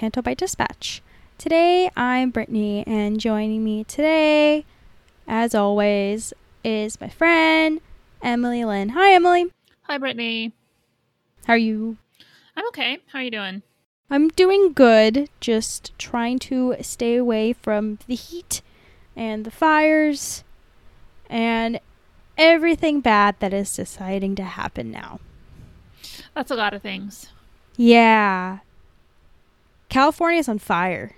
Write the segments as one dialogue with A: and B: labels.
A: Canto Bight Dispatch. Today I'm Brittani, and joining me today, as always, is my friend Emily Lynn. Hi, Emily.
B: Hi, Brittani.
A: How are you?
B: I'm okay. How are you doing?
A: I'm doing good, just trying to stay away from the heat and the fires and everything bad that is deciding to happen now.
B: That's a lot of things.
A: Yeah. California's on fire.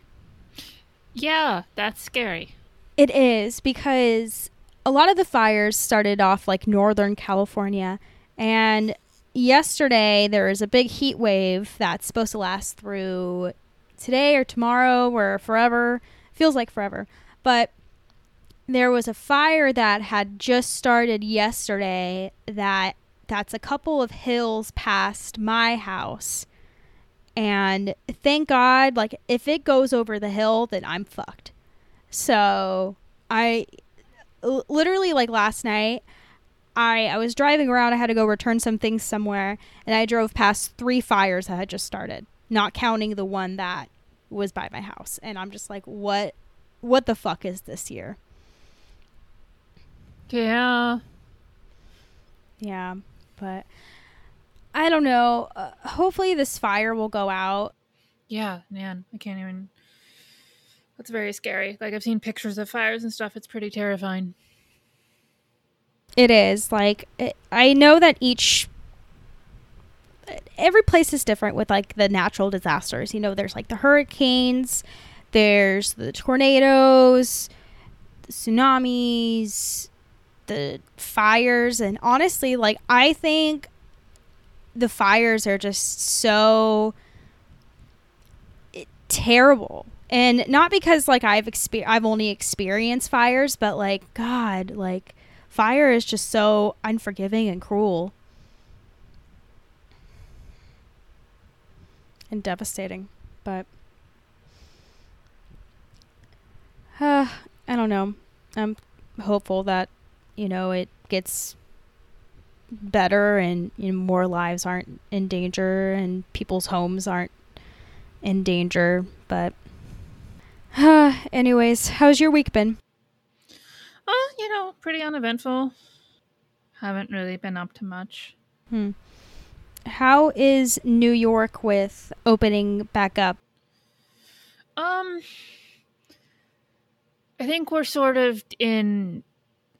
B: Yeah, that's scary.
A: It is because a lot of the fires started off like Northern California. And yesterday there was a big heat wave that's supposed to last through today or tomorrow or forever. Feels like forever. But there was a fire that had just started yesterday that that's a couple of hills past my house and thank God, like if it goes over the hill, then I'm fucked. So I l- literally like last night, I I was driving around. I had to go return some things somewhere, and I drove past three fires that had just started, not counting the one that was by my house. And I'm just like, what, what the fuck is this year?
B: Yeah.
A: Yeah, but I don't know. Uh, hopefully, this fire will go out.
B: Yeah, man, I can't even. That's very scary. Like I've seen pictures of fires and stuff. It's pretty terrifying.
A: It is like it, I know that each every place is different with like the natural disasters. You know, there's like the hurricanes, there's the tornadoes, the tsunamis, the fires, and honestly, like I think the fires are just so terrible. And not because like i've exper- i've only experienced fires but like god like fire is just so unforgiving and cruel. And devastating but uh, i don't know. I'm hopeful that you know it gets better and you know, more lives aren't in danger and people's homes aren't in danger. But, uh, anyways, how's your week been?
B: Uh, you know, pretty uneventful. Haven't really been up to much.
A: Hmm. How is New York with opening back up?
B: Um, I think we're sort of in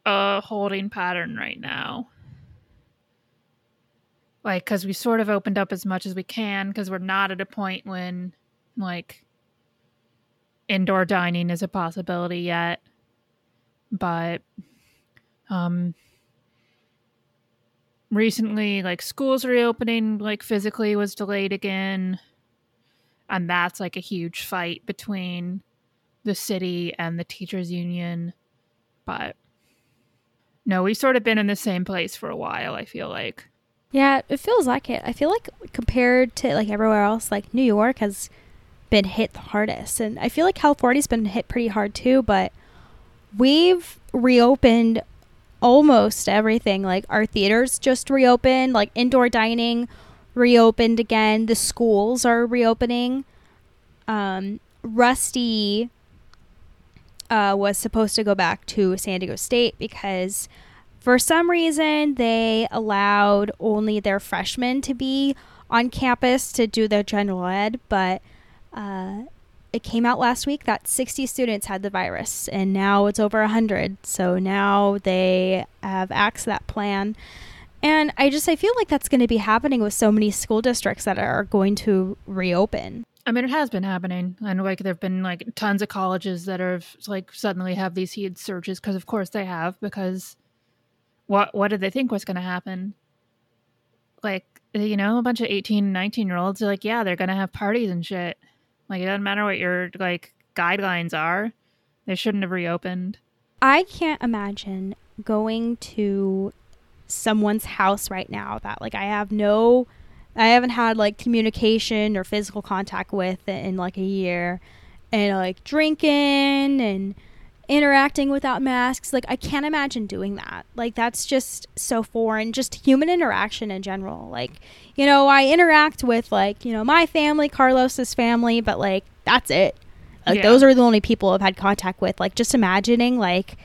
B: a holding pattern right now like because we sort of opened up as much as we can because we're not at a point when like indoor dining is a possibility yet. But um recently like schools reopening like physically was delayed again. And that's like a huge fight between the city and the teachers union. But no we've sort of been in the same place for a while i feel like
A: yeah, it feels like it. I feel like compared to like everywhere else, like New York has been hit the hardest, and I feel like California's been hit pretty hard too. But we've reopened almost everything. Like our theaters just reopened, like indoor dining reopened again. The schools are reopening. um, Rusty uh, was supposed to go back to San Diego State because for some reason they allowed only their freshmen to be on campus to do their general ed, but uh, it came out last week that 60 students had the virus and now it's over 100 so now they have axed that plan and i just i feel like that's going to be happening with so many school districts that are going to reopen
B: I mean, it has been happening, and like there've been like tons of colleges that are like suddenly have these huge surges because, of course, they have. Because what what did they think was going to happen? Like you know, a bunch of 18, 19 year olds are like, yeah, they're going to have parties and shit. Like it doesn't matter what your like guidelines are, they shouldn't have reopened.
A: I can't imagine going to someone's house right now that like I have no I haven't had like communication or physical contact with in like a year and like drinking and interacting without masks like I can't imagine doing that. Like that's just so foreign just human interaction in general. Like you know, I interact with like, you know, my family, Carlos's family, but like that's it. Like
B: Yeah.
A: those are the only people I've had contact with. Like just imagining like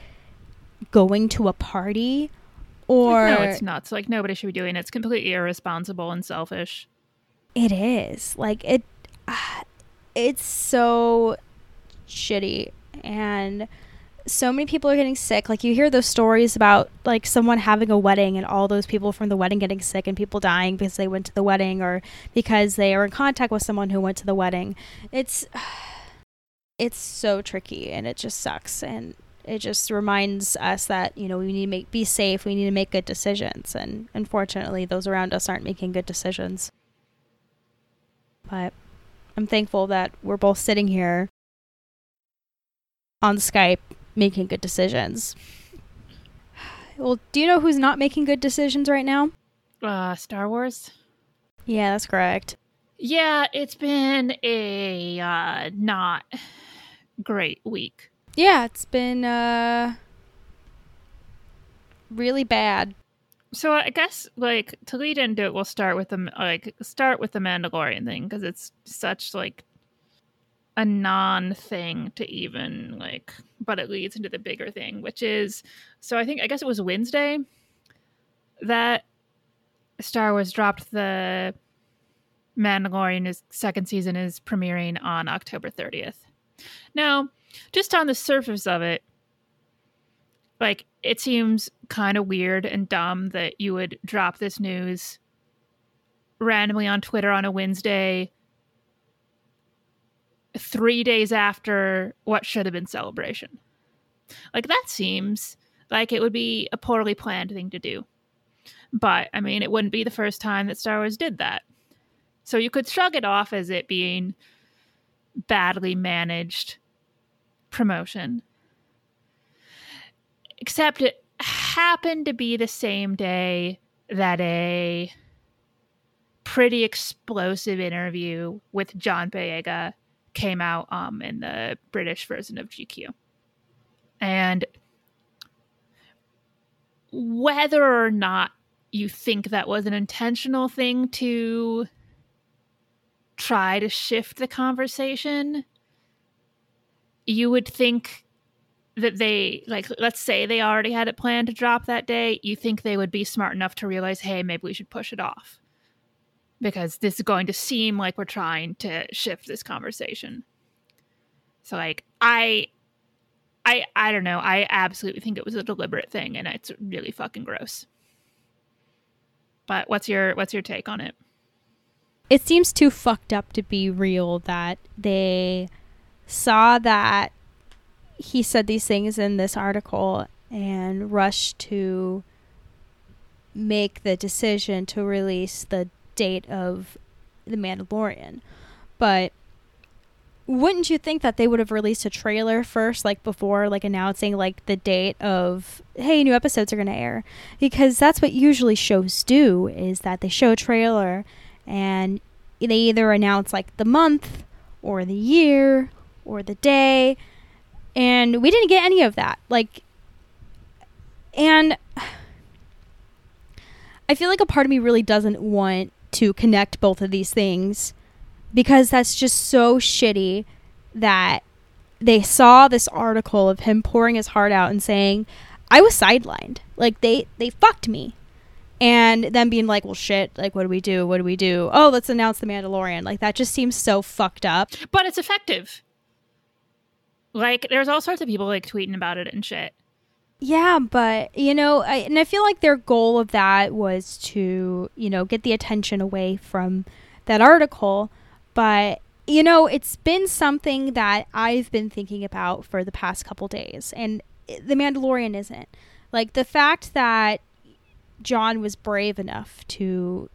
A: going to a party or
B: no, it's nuts. Like nobody should be doing it. It's completely irresponsible and selfish.
A: It is like it. ah, It's so shitty, and so many people are getting sick. Like you hear those stories about like someone having a wedding and all those people from the wedding getting sick and people dying because they went to the wedding or because they are in contact with someone who went to the wedding. It's it's so tricky and it just sucks and it just reminds us that you know we need to make be safe we need to make good decisions and unfortunately those around us aren't making good decisions but i'm thankful that we're both sitting here on skype making good decisions well do you know who's not making good decisions right now
B: Uh, Star Wars.
A: yeah that's correct
B: Yeah, it's been a uh, not great week.
A: yeah it's been uh really bad
B: So I guess like to lead into it, we'll start with the like start with the Mandalorian thing because it's such like a non thing to even like, but it leads into the bigger thing, which is so I think I guess it was Wednesday that Star Wars dropped the Mandalorian. His second season is premiering on October thirtieth. Now, just on the surface of it, like it seems kind of weird and dumb that you would drop this news randomly on Twitter on a Wednesday, three days after what should have been celebration. Like that seems like it would be a poorly planned thing to do. But I mean, it wouldn't be the first time that Star Wars did that. So you could shrug it off as it being badly managed promotion except it happened to be the same day that a pretty explosive interview with John Boyega came out um, in the British version of GQ. And whether or not you think that was an intentional thing to try to shift the conversation, you would think that they like let's say they already had it planned to drop that day you think they would be smart enough to realize hey maybe we should push it off because this is going to seem like we're trying to shift this conversation. So like i i i don't know. I absolutely think it was a deliberate thing and it's really fucking gross. But what's your what's your take on it?
A: It seems too fucked up to be real that they saw that he said these things in this article and rushed to make the decision to release the date of the Mandalorian. But wouldn't you think that they would have released a trailer first like before like announcing like the date of hey new episodes are going to air because that's what usually shows do is that they show a trailer and they either announce like the month or the year or the day and we didn't get any of that like and i feel like a part of me really doesn't want to connect both of these things because that's just so shitty that they saw this article of him pouring his heart out and saying, I was sidelined. Like they they fucked me. And then being like, well shit, like what do we do? What do we do? Oh, let's announce the Mandalorian. Like that just seems so fucked up.
B: But it's effective. Like there's all sorts of people like tweeting about it and shit.
A: Yeah, but you know, I, and I feel like their goal of that was to, you know, get the attention away from that article. But you know, it's been something that I've been thinking about for the past couple days, and the Mandalorian isn't. Like the fact that John was brave enough to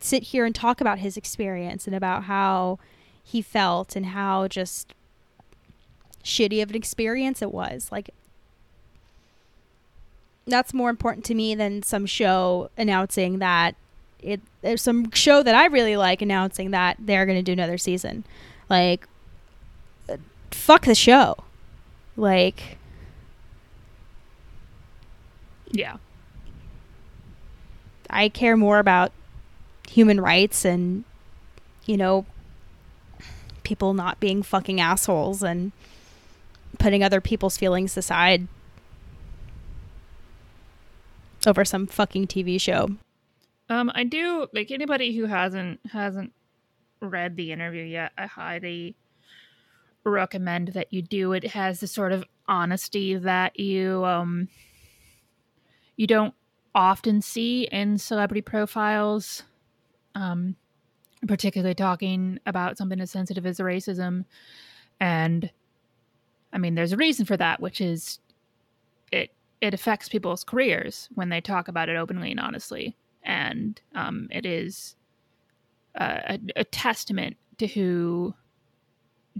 A: sit here and talk about his experience and about how he felt and how just shitty of an experience it was. Like that's more important to me than some show announcing that it there's some show that I really like announcing that they're going to do another season. Like fuck the show. Like
B: yeah.
A: I care more about human rights and you know people not being fucking assholes and putting other people's feelings aside over some fucking TV show.
B: Um, I do like anybody who hasn't hasn't read the interview yet. I highly recommend that you do. It has the sort of honesty that you um you don't often see in celebrity profiles. Um, particularly talking about something as sensitive as racism, and I mean, there's a reason for that, which is it affects people's careers when they talk about it openly and honestly, and um, it is a, a, testament to who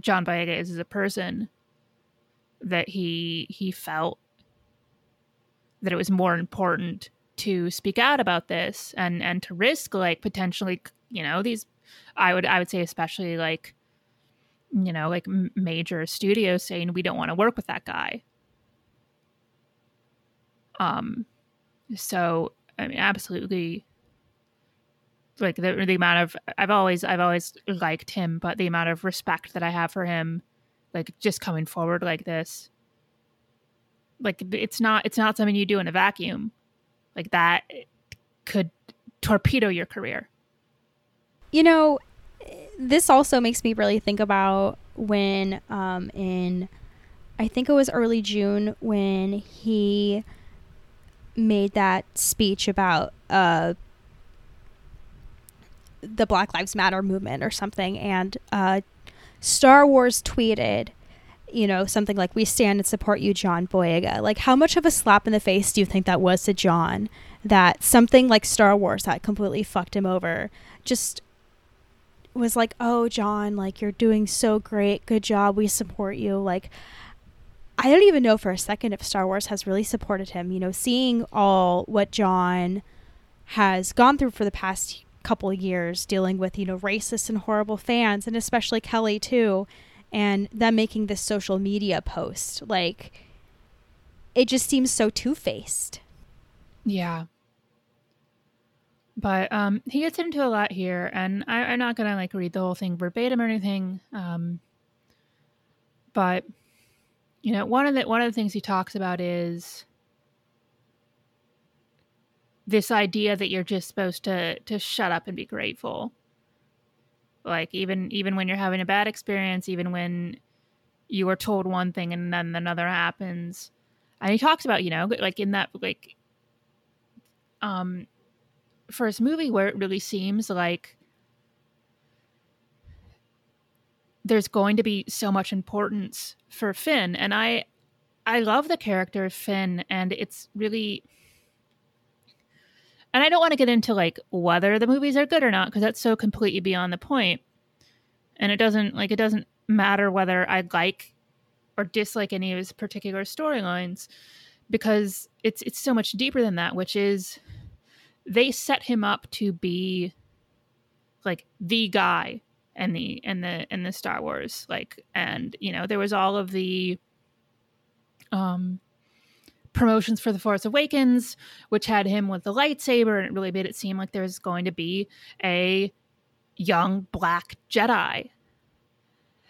B: John Boyega is as a person. That he he felt that it was more important to speak out about this and and to risk like potentially you know these I would I would say especially like you know like major studios saying we don't want to work with that guy um, so I mean, absolutely, like the the amount of I've always I've always liked him, but the amount of respect that I have for him, like just coming forward like this, like it's not it's not something you do in a vacuum, like that could torpedo your career.
A: You know, this also makes me really think about when um in I think it was early June when he made that speech about uh, the Black Lives Matter movement or something, and uh, Star Wars tweeted, you know, something like, We stand and support you, John Boyega. Like, how much of a slap in the face do you think that was to John That something like Star Wars that completely fucked him over just was like, Oh, John, like, you're doing so great. Good job. We support you. Like, I don't even know for a second if Star Wars has really supported him. You know, seeing all what John has gone through for the past couple of years, dealing with, you know, racist and horrible fans, and especially Kelly too, and them making this social media post. Like, it just seems so two faced.
B: Yeah. But um, he gets into a lot here, and I, I'm not gonna like read the whole thing verbatim or anything. Um, but you know one of the one of the things he talks about is this idea that you're just supposed to to shut up and be grateful. Like even even when you're having a bad experience even when you are told one thing and then another happens. And he talks about you know like in that like um first movie where it really seems like there's going to be so much importance for Finn and I I love the character of Finn and it's really and I don't want to get into like whether the movies are good or not because that's so completely beyond the point. And it doesn't like it doesn't matter whether I like or dislike any of his particular storylines because it's it's so much deeper than that, which is they set him up to be like the guy and the and the and the Star Wars like and you know there was all of the um promotions for the Force Awakens which had him with the lightsaber and it really made it seem like there was going to be a young black Jedi.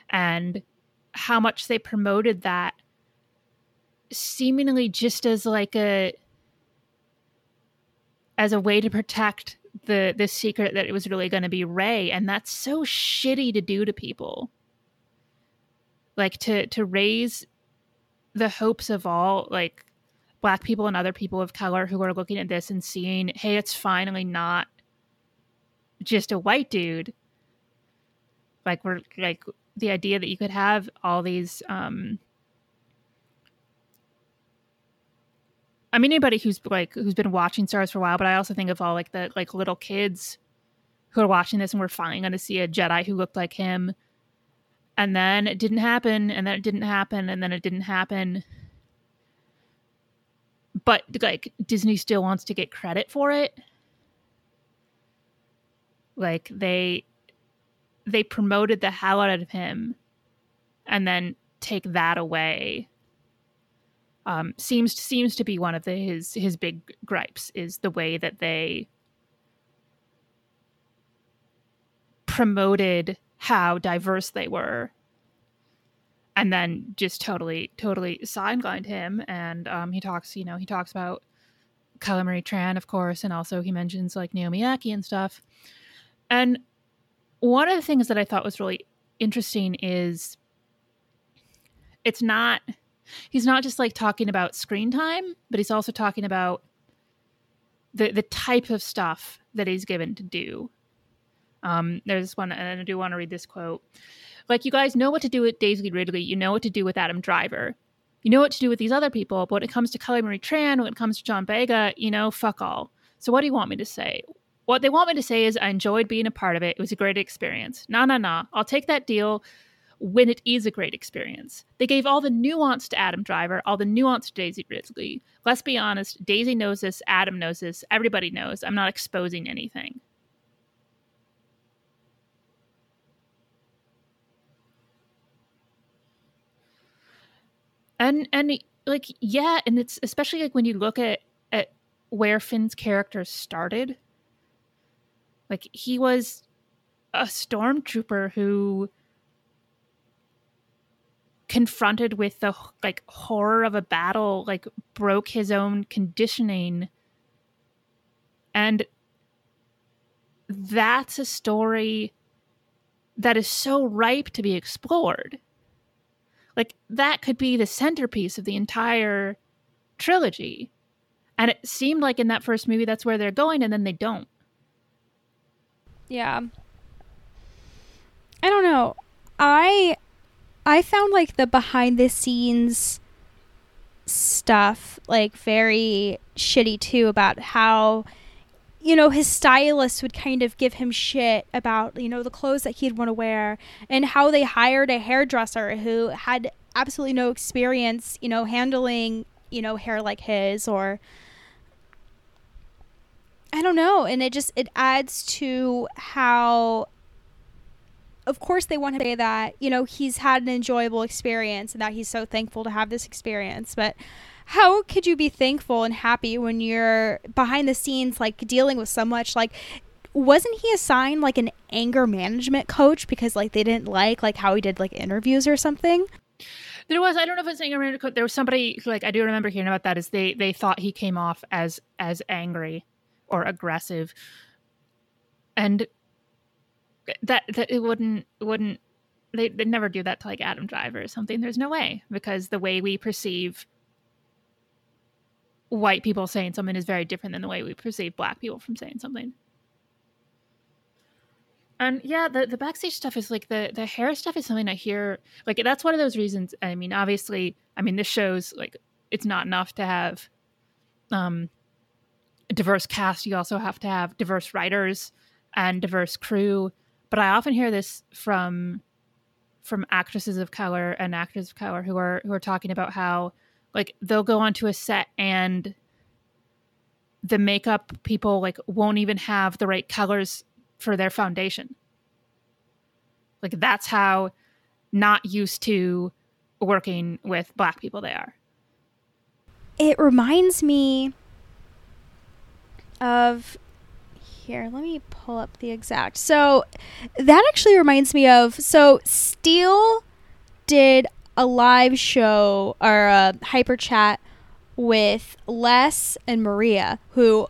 B: And how much they promoted that seemingly just as like a as a way to protect the the secret that it was really going to be Rey, and that's so shitty to do to people. Like to to raise the hopes of all like black people and other people of color who are looking at this and seeing hey it's finally not just a white dude. Like we're like the idea that you could have all these um I mean anybody who's like who's been watching stars for a while, but I also think of all like the like little kids who are watching this and we're finally going to see a Jedi who looked like him. And then it didn't happen, and then it didn't happen, and then it didn't happen. But like Disney still wants to get credit for it. Like they they promoted the hell out of him and then take that away um, seems seems to be one of the, his his big gripes is the way that they promoted how diverse they were and then just totally totally sidelined him and um, he talks you know he talks about Kelly Marie Tran, of course, and also he mentions like Naomi Ackie and stuff. And one of the things that I thought was really interesting is it's not he's not just like talking about screen time, but he's also talking about the the type of stuff that he's given to do. Um, there's one, and I do want to read this quote. Like, you guys know what to do with Daisy Ridley. You know what to do with Adam Driver. You know what to do with these other people. But when it comes to Kelly Marie Tran, when it comes to John Boyega, you know, fuck all. So what do you want me to say? What they want me to say is I enjoyed being a part of it. It was a great experience. Nah, nah, nah. I'll take that deal when it is a great experience. They gave all the nuance to Adam Driver, all the nuance to Daisy Ridley. Let's be honest, Daisy knows this, Adam knows this, everybody knows. I'm not exposing anything. And and like yeah, and it's especially like when you look at at where Finn's character started. Like he was a stormtrooper who confronted with the like horror of a battle like broke his own conditioning. And that's a story that is so ripe to be explored. Like that could be the centerpiece of the entire trilogy. And it seemed like in that first movie that's where they're going and then they don't.
A: Yeah. I don't know. I I found like the behind the scenes stuff like very shitty too about how you know his stylist would kind of give him shit about you know the clothes that he'd want to wear and how they hired a hairdresser who had absolutely no experience you know handling you know hair like his or I don't know and it just it adds to how of course they want to say that you know he's had an enjoyable experience and that he's so thankful to have this experience. But how could you be thankful and happy when you're behind the scenes like dealing with so much? Like wasn't he assigned like an anger management coach because like they didn't like like how he did like interviews or something?
B: There was i don't know if it's anger management coach there was somebody like i do remember hearing about that is they they thought he came off as as angry or aggressive. And that that it wouldn't wouldn't they they never do that to like Adam Driver or something. There's no way because the way we perceive white people saying something is very different than the way we perceive black people from saying something. And yeah, the the backstage stuff is like the the hair stuff is something I hear like that's one of those reasons. I mean, obviously, I mean this shows like it's not enough to have um a diverse cast. You also have to have diverse writers and diverse crew but I often hear this from from actresses of color and actors of color who are who are talking about how like they'll go onto a set and the makeup people like won't even have the right colors for their foundation. Like that's how not used to working with black people they are.
A: It reminds me of here. Let me pull up the exact. So that actually reminds me of so Steel did a live show or a hyper chat with Les and Maria, who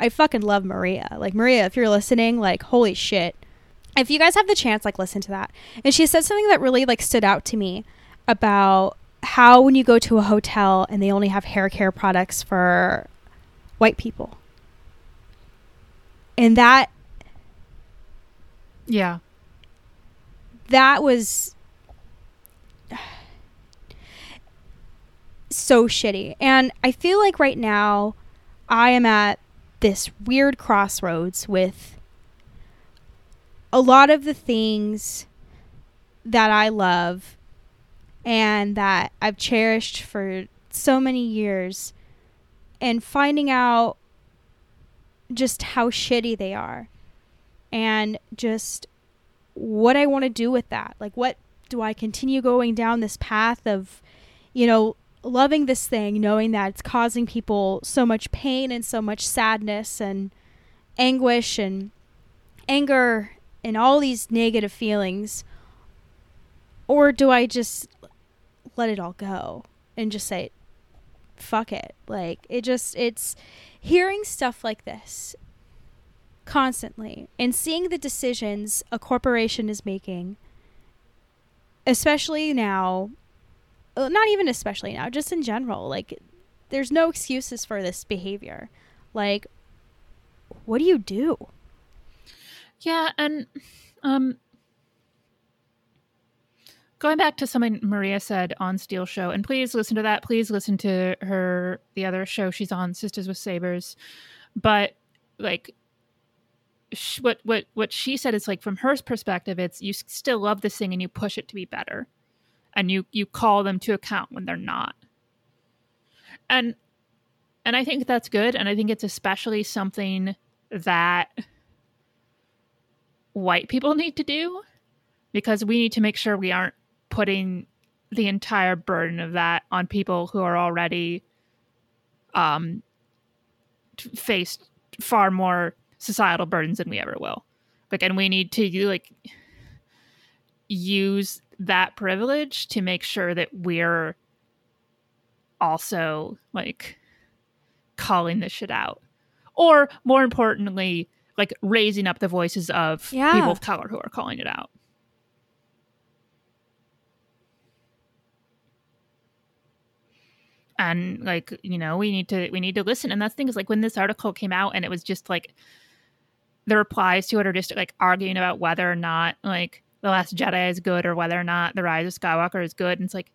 A: I fucking love Maria. Like Maria, if you're listening, like holy shit. If you guys have the chance, like listen to that. And she said something that really like stood out to me about how when you go to a hotel and they only have hair care products for white people. And that
B: Yeah.
A: that was so shitty. And I feel like right now I am at this weird crossroads with a lot of the things that I love and that I've cherished for so many years and finding out just how shitty they are and just what I want to do with that. Like, what do I continue going down this path of, you know, loving this thing, knowing that it's causing people so much pain and so much sadness and anguish and anger and all these negative feelings? Or do I just let it all go and just say, fuck it? Like, it just, it's hearing stuff like this constantly and seeing the decisions a corporation is making especially now not even especially now just in general like there's no excuses for this behavior like what do you do
B: Yeah, and um going back to something Maria said on Steel Show, and please listen to that. Please listen to her the other show she's on, Sisters with Sabers. But like sh- what what what she said is like from her perspective, it's you still love this thing and you push it to be better, and you you call them to account when they're not. And and I think that's good, and I think it's especially something that white people need to do because we need to make sure we aren't putting the entire burden of that on people who are already um faced far more societal burdens than we ever will. Like and we need to like use that privilege to make sure that we're also like calling this shit out. Or more importantly like raising up the voices of
A: Yeah.
B: people of color who are calling it out and like you know we need to we need to listen. And that's the thing is like when this article came out and it was just like the replies to it are just like arguing about whether or not like the last jedi is good or whether or not the rise of skywalker is good. And it's like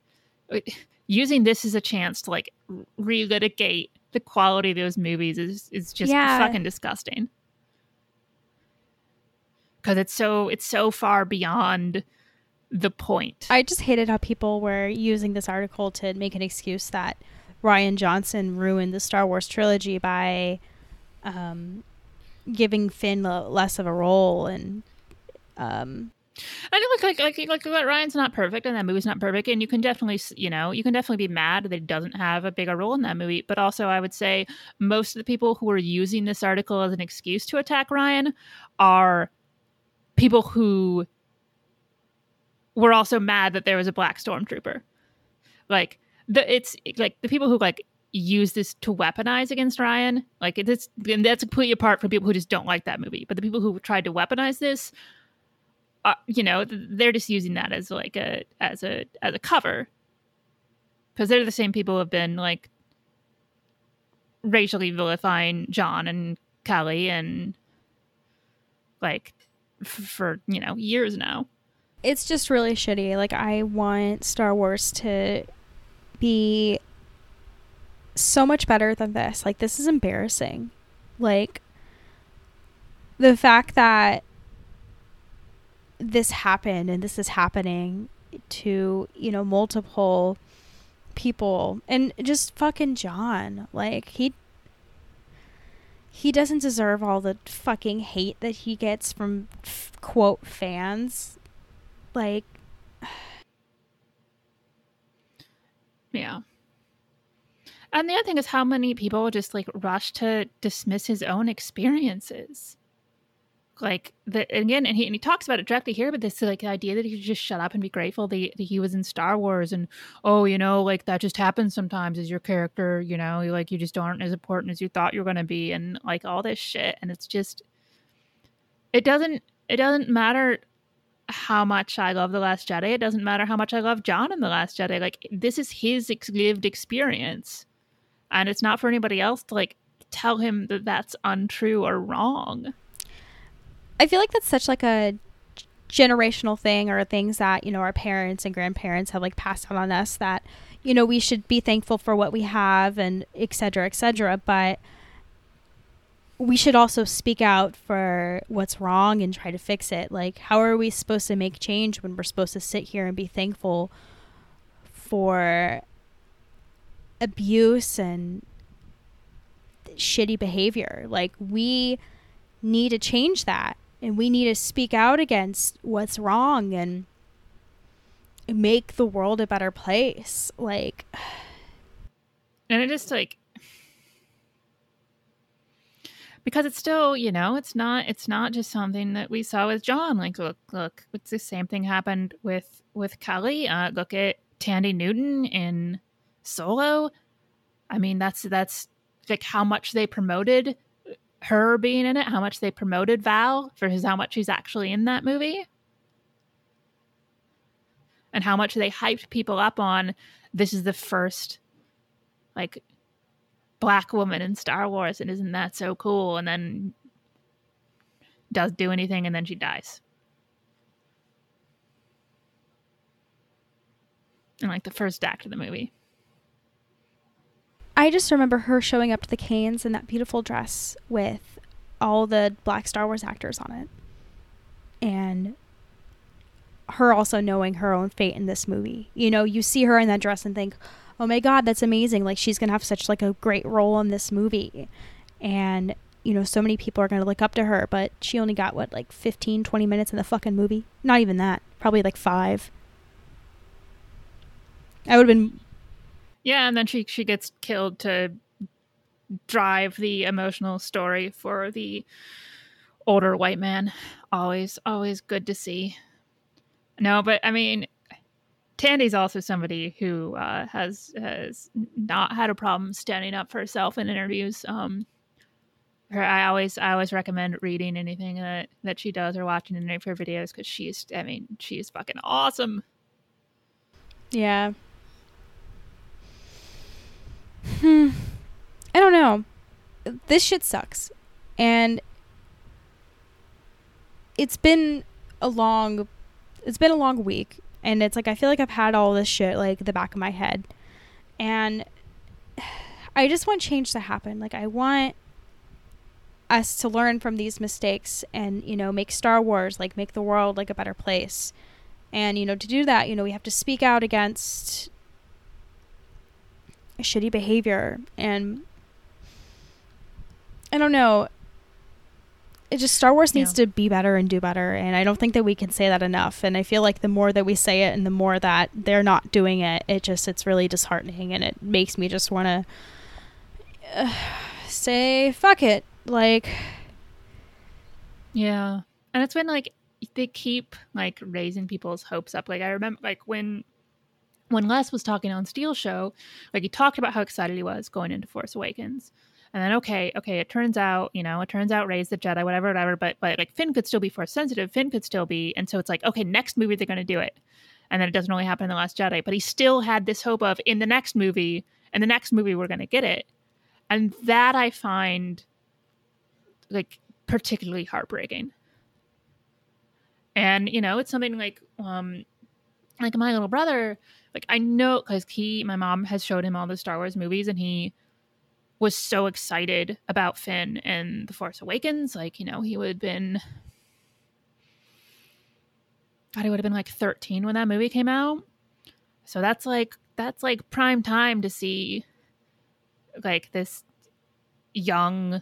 B: using this as a chance to like relitigate the quality of those movies is is just
A: Yeah.
B: fucking disgusting. Because it's so it's so far beyond the point.
A: I just hated how people were using this article to make an excuse that rian johnson ruined the star wars trilogy by um, giving finn less of a role and um,
B: I know, like, like, like, like, like, Rian's not perfect, and that movie's not perfect, and you can definitely, you know, you can definitely be mad that he doesn't have a bigger role in that movie. But also, I would say most of the people who are using this article as an excuse to attack Rian are people who were also mad that there was a black stormtrooper. Like the, it's like the people who like use this to weaponize against Rian. Like it's and that's completely apart from people who just don't like that movie. But the people who tried to weaponize this uh, you know they're just using that as like a as a as a cover because they're the same people who have been like racially vilifying john and kelly and like f- for you know years now
A: it's just really shitty. Like I want Star Wars to be so much better than this. Like this is embarrassing. Like the fact that this happened and this is happening to, you know, multiple people and just fucking John. Like he he doesn't deserve all the fucking hate that he gets from f- quote fans like
B: yeah. And the other thing is how many people just like rush to dismiss his own experiences. Like the again and he, and he talks about it directly here but this like the idea that he should just shut up and be grateful that, that he was in star wars and oh you know like that just happens sometimes as your character you know like you just aren't as important as you thought you were going to be and like all this shit. And it's just it doesn't it doesn't matter how much I love The Last Jedi. It doesn't matter how much I love John in The Last Jedi. Like, this is his ex- lived experience. And it's not for anybody else to, like, tell him that that's untrue or wrong.
A: I feel like that's such like a generational thing or things that, you know, our parents and grandparents have like passed on on us that, you know, we should be thankful for what we have and et cetera, et cetera. But we should also speak out for what's wrong and try to fix it. Like, how are we supposed to make change when we're supposed to sit here and be thankful for abuse and shitty behavior? Like, we need to change that and we need to speak out against what's wrong and make the world a better place. Like,
B: and it just like because it's still you know it's not it's not just something that we saw with john. Like look look it's the same thing happened with with kelly. Uh look at thandie newton in solo. I mean that's that's like how much they promoted her being in it how much they promoted val versus how much she's actually in that movie. And how much they hyped people up on this is the first like black woman in Star Wars, and isn't that so cool? And then does do anything, and then she dies. In like the first act of the movie.
A: I just remember her showing up to the Cannes in that beautiful dress with all the black Star Wars actors on it. And her also knowing her own fate in this movie. You know, you see her in that dress and think, oh my god that's amazing. Like she's gonna have such like a great role in this movie. And you know so many people are gonna look up to her but she only got what like 15 20 minutes in the fucking movie? Not even that. Probably like five. I would have been
B: yeah and then she she gets killed to drive the emotional story for the older white man. Always always good to see. No but i mean Thandie's also somebody who uh, has has not had a problem standing up for herself in interviews. Um, her, I always I always recommend reading anything that that she does or watching any of her videos because she's I mean she's fucking awesome.
A: Yeah. Hmm. I don't know. This shit sucks, and it's been a long it's been a long week and it's like I feel like I've had all this shit like the back of my head. And I just want change to happen. Like I want us to learn from these mistakes and, you know, make Star Wars like make the world like a better place. And, you know, to do that, you know, we have to speak out against shitty behavior and I don't know it just Star Wars needs yeah. to be better and do better, and I don't think that we can say that enough. And I feel like the more that we say it, and the more that they're not doing it, it just it's really disheartening, and it makes me just want to uh, say fuck it, like.
B: Yeah, and it's been like they keep like raising people's hopes up. Like I remember, like when when Les was talking on Steel Show, like he talked about how excited he was going into Force Awakens and then okay, okay, it turns out, you know, it turns out Rey's the Jedi, whatever, whatever. But but like Finn could still be force sensitive. Finn could still be, and so it's like, okay, next movie they're going to do it, and then it doesn't really happen in the Last Jedi. But he still had this hope of in the next movie, and the next movie we're going to get it, and that I find like particularly heartbreaking. And you know, it's something like um like my little brother, like I know because he, my mom has showed him all the Star Wars movies, and he was so excited about Finn and The Force Awakens. Like, you know, he would have been God, he would have been like 13 when that movie came out. So that's like that's like prime time to see like this young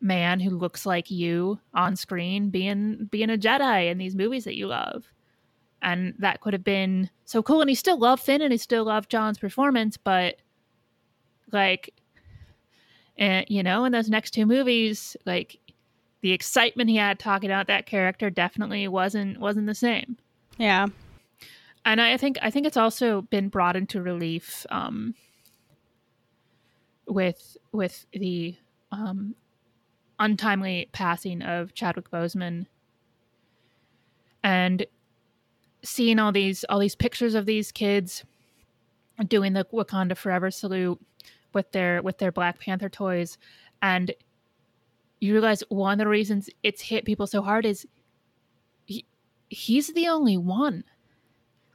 B: man who looks like you on screen being being a Jedi in these movies that you love. And that could have been so cool. And he still loved Finn and he still loved John's performance, but like and you know in those next two movies like the excitement he had talking about that character definitely wasn't wasn't the same.
A: Yeah.
B: And I think I think it's also been brought into relief um, with with the um, untimely passing of Chadwick Boseman and seeing all these all these pictures of these kids doing the Wakanda Forever salute with their with their Black Panther toys. And you realize one of the reasons it's hit people so hard is he, he's the only one.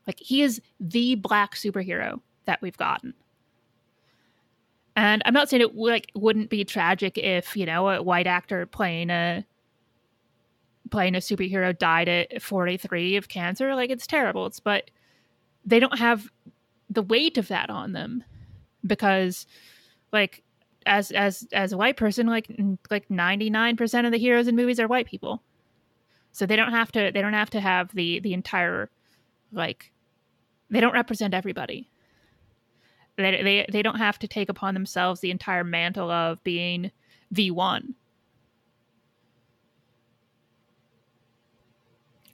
B: Like he is the black superhero that we've gotten. And i'm not saying it like wouldn't be tragic if you know a white actor playing a playing a superhero died at 43 of cancer. Like it's terrible. It's but they don't have the weight of that on them because like as as as a white person like like 99% of the heroes in movies are white people. So they don't have to they don't have to have the the entire like they don't represent everybody. They they, they don't have to take upon themselves the entire mantle of being the one.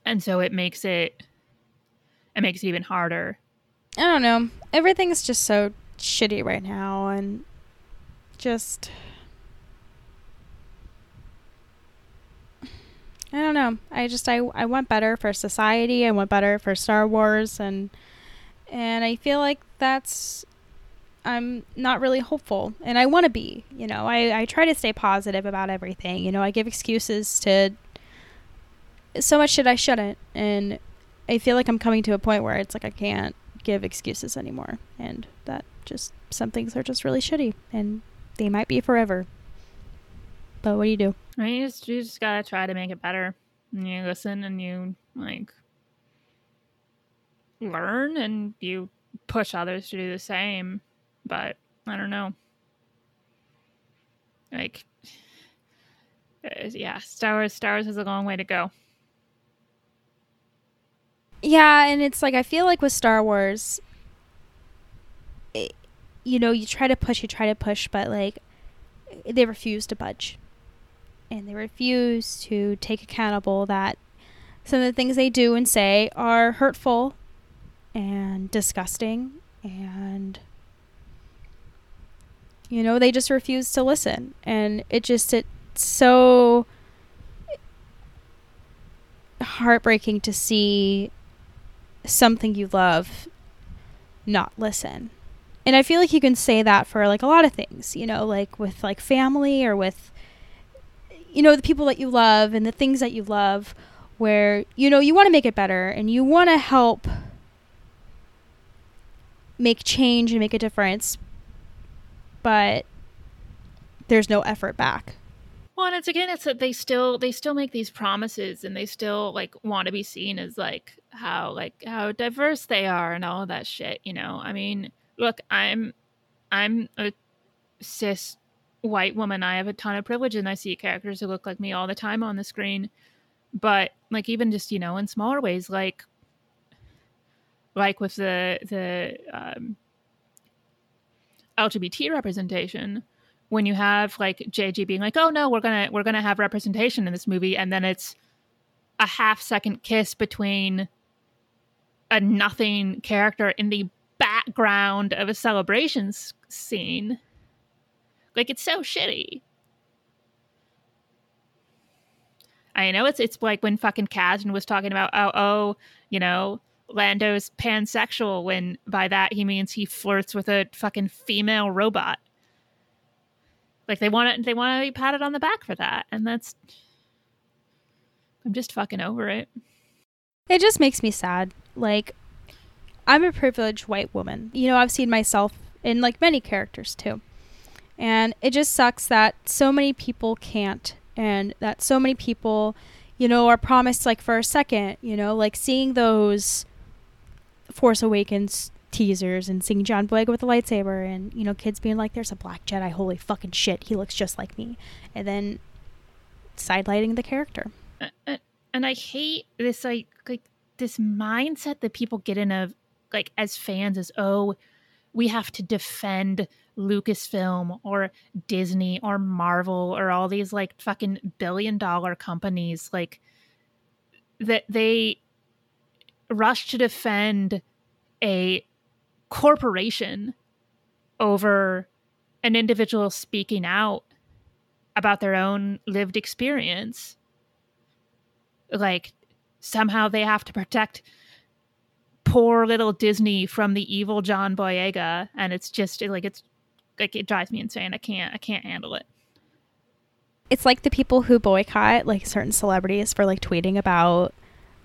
B: And so it makes it it makes it even harder.
A: I don't know. Everything's just so shitty right now and just I don't know. I just I I want better for society. I want better for Star Wars and and I feel like that's I'm not really hopeful and I want to be, you know. I I try to stay positive about everything. You know, I give excuses to so much shit I shouldn't and I feel like I'm coming to a point where it's like I can't give excuses anymore and that just some things are just really shitty and they might be forever. But what do you do?
B: I mean, you just you just gotta try to make it better. And you listen and you like learn and you push others to do the same. But i don't know. Like yeah star wars star wars has a long way to go.
A: Yeah and it's like i feel like with star wars it, you know you try to push you try to push but like they refuse to budge. And they refuse to take accountable that some of the things they do and say are hurtful and disgusting and you know they just refuse to listen. And it just it's so heartbreaking to see something you love not listen and i feel like you can say that for like a lot of things you know like with like family or with you know the people that you love and the things that you love where you know you want to make it better and you want to help make change and make a difference but there's no effort back.
B: Well and it's again it's that they still they still make these promises and they still like want to be seen as like how like how diverse they are and all that shit you know? I mean look i'm i'm a cis white woman. I have a ton of privilege and i see characters who look like me all the time on the screen. But like even just you know in smaller ways like like with the the um, lgbt representation when you have like jj being like oh no we're gonna we're gonna have representation in this movie and then it's a half second kiss between a nothing character in the background of a celebrations scene like it's so shitty. I know it's it's like when fucking Kasdan was talking about oh oh you know Lando's pansexual when by that he means he flirts with a fucking female robot. Like they want it, they want to be patted on the back for that, and that's I'm just fucking over it.
A: It just makes me sad. Like I'm a privileged white woman. You know, I've seen myself in like many characters too. And it just sucks that so many people can't and that so many people, you know, are promised like for a second, you know, like seeing those Force Awakens teasers and seeing John Boyega with a lightsaber and, you know, kids being like, There's a black Jedi, holy fucking shit, he looks just like me. And then sidelighting the character.
B: And I hate this like like this mindset that people get in of like as fans as oh we have to defend Lucasfilm or Disney or Marvel or all these like fucking billion dollar companies like that they rush to defend a corporation over an individual speaking out about their own lived experience. Like somehow they have to protect poor little Disney from the evil John Boyega, and it's just like it's like it drives me insane. I can't I can't handle it.
A: It's like the people who boycott like certain celebrities for like tweeting about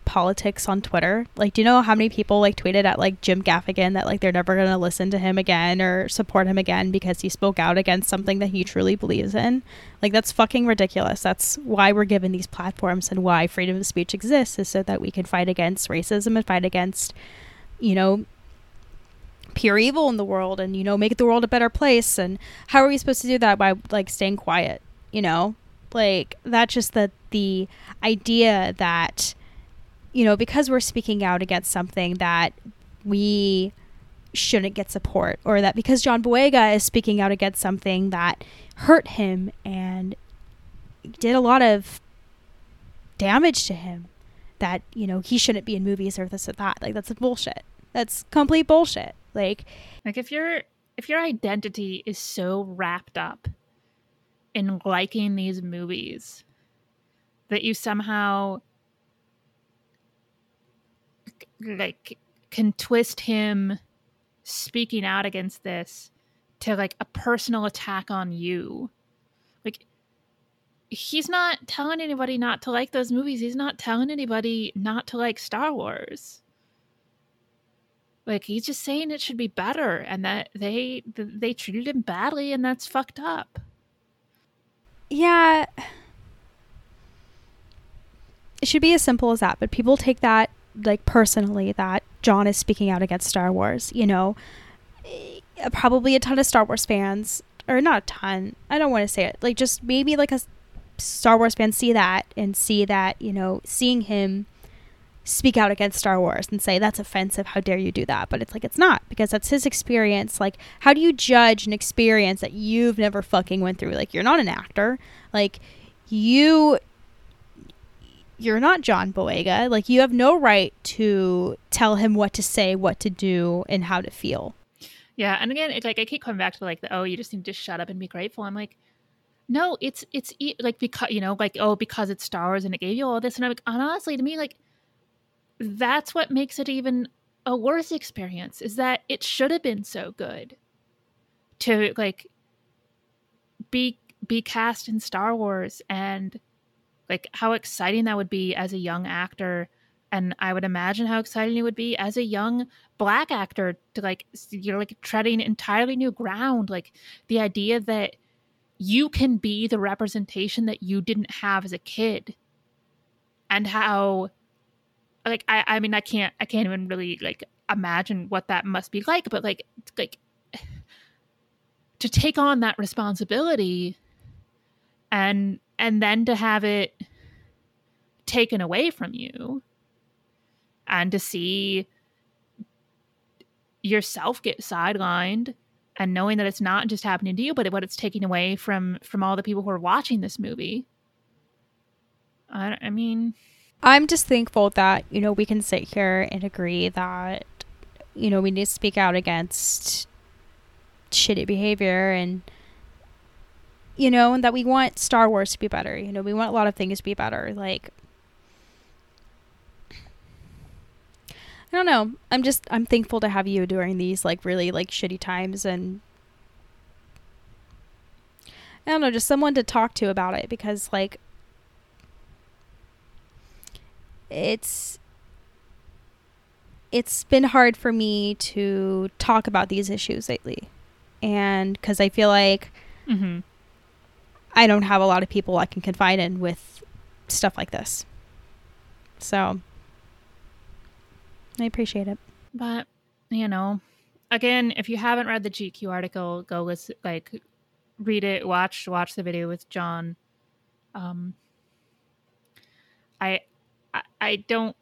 A: politics on Twitter. Like, do you know how many people like tweeted at like Jim Gaffigan that like they're never going to listen to him again or support him again because he spoke out against something that he truly believes in? Like, that's fucking ridiculous. That's why we're given these platforms and why freedom of speech exists is so that we can fight against racism and fight against, you know, pure evil in the world and you know make the world a better place and how are we supposed to do that by like staying quiet you know like that's just the the idea that you know, because we're speaking out against something that we shouldn't get support, or that because John Boyega is speaking out against something that hurt him and did a lot of damage to him, that, you know, he shouldn't be in movies or this or that. Like, that's bullshit. That's complete bullshit. Like,
B: like if your if your identity is so wrapped up in liking these movies that you somehow like can twist him speaking out against this to like a personal attack on you. Like he's not telling anybody not to like those movies. He's not telling anybody not to like Star Wars. Like he's just saying it should be better and that they they treated him badly and that's fucked up.
A: Yeah. It should be as simple as that, but people take that like personally that John is speaking out against Star Wars. You know, eh, probably a ton of Star Wars fans, or not a ton. I don't want to say it. Like just maybe like a Star Wars fan see that and see that you know seeing him speak out against Star Wars and say that's offensive. How dare you do that? But it's like it's not because that's his experience. Like how do you judge an experience that you've never fucking went through? Like you're not an actor. Like you you're not John Boyega. Like you have no right to tell him what to say, what to do, and how to feel.
B: Yeah, and again, it's like I keep coming back to like the oh, you just need to shut up and be grateful. I'm like, no, it's it's like because you know like oh because it's Star Wars and it gave you all this, and I'm like honestly to me like that's what makes it even a worse experience is that it should have been so good to like be be cast in Star Wars and like how exciting that would be as a young actor. And i would imagine how exciting it would be as a young black actor to like you're like treading entirely new ground. Like the idea that you can be the representation that you didn't have as a kid. And how like i i mean i can't i can't even really like imagine what that must be like but like like to take on that responsibility and and then to have it taken away from you and to see yourself get sidelined and knowing that it's not just happening to you but what it's taking away from from all the people who are watching this movie. I, I mean
A: i'm just thankful that you know we can sit here and agree that you know we need to speak out against shitty behavior and you know, and that we want Star Wars to be better. You know, we want a lot of things to be better. Like, I don't know. I'm just I'm thankful to have you during these like really like shitty times and I don't know, just someone to talk to about it because like it's it's been hard for me to talk about these issues lately. And cuz I feel like
B: mm-hmm.
A: I don't have a lot of people I can confide in with stuff like this. So I appreciate it.
B: But, you know, again, if you haven't read the GQ article, go listen, like read it, watch watch the video with John. Um I I, I don't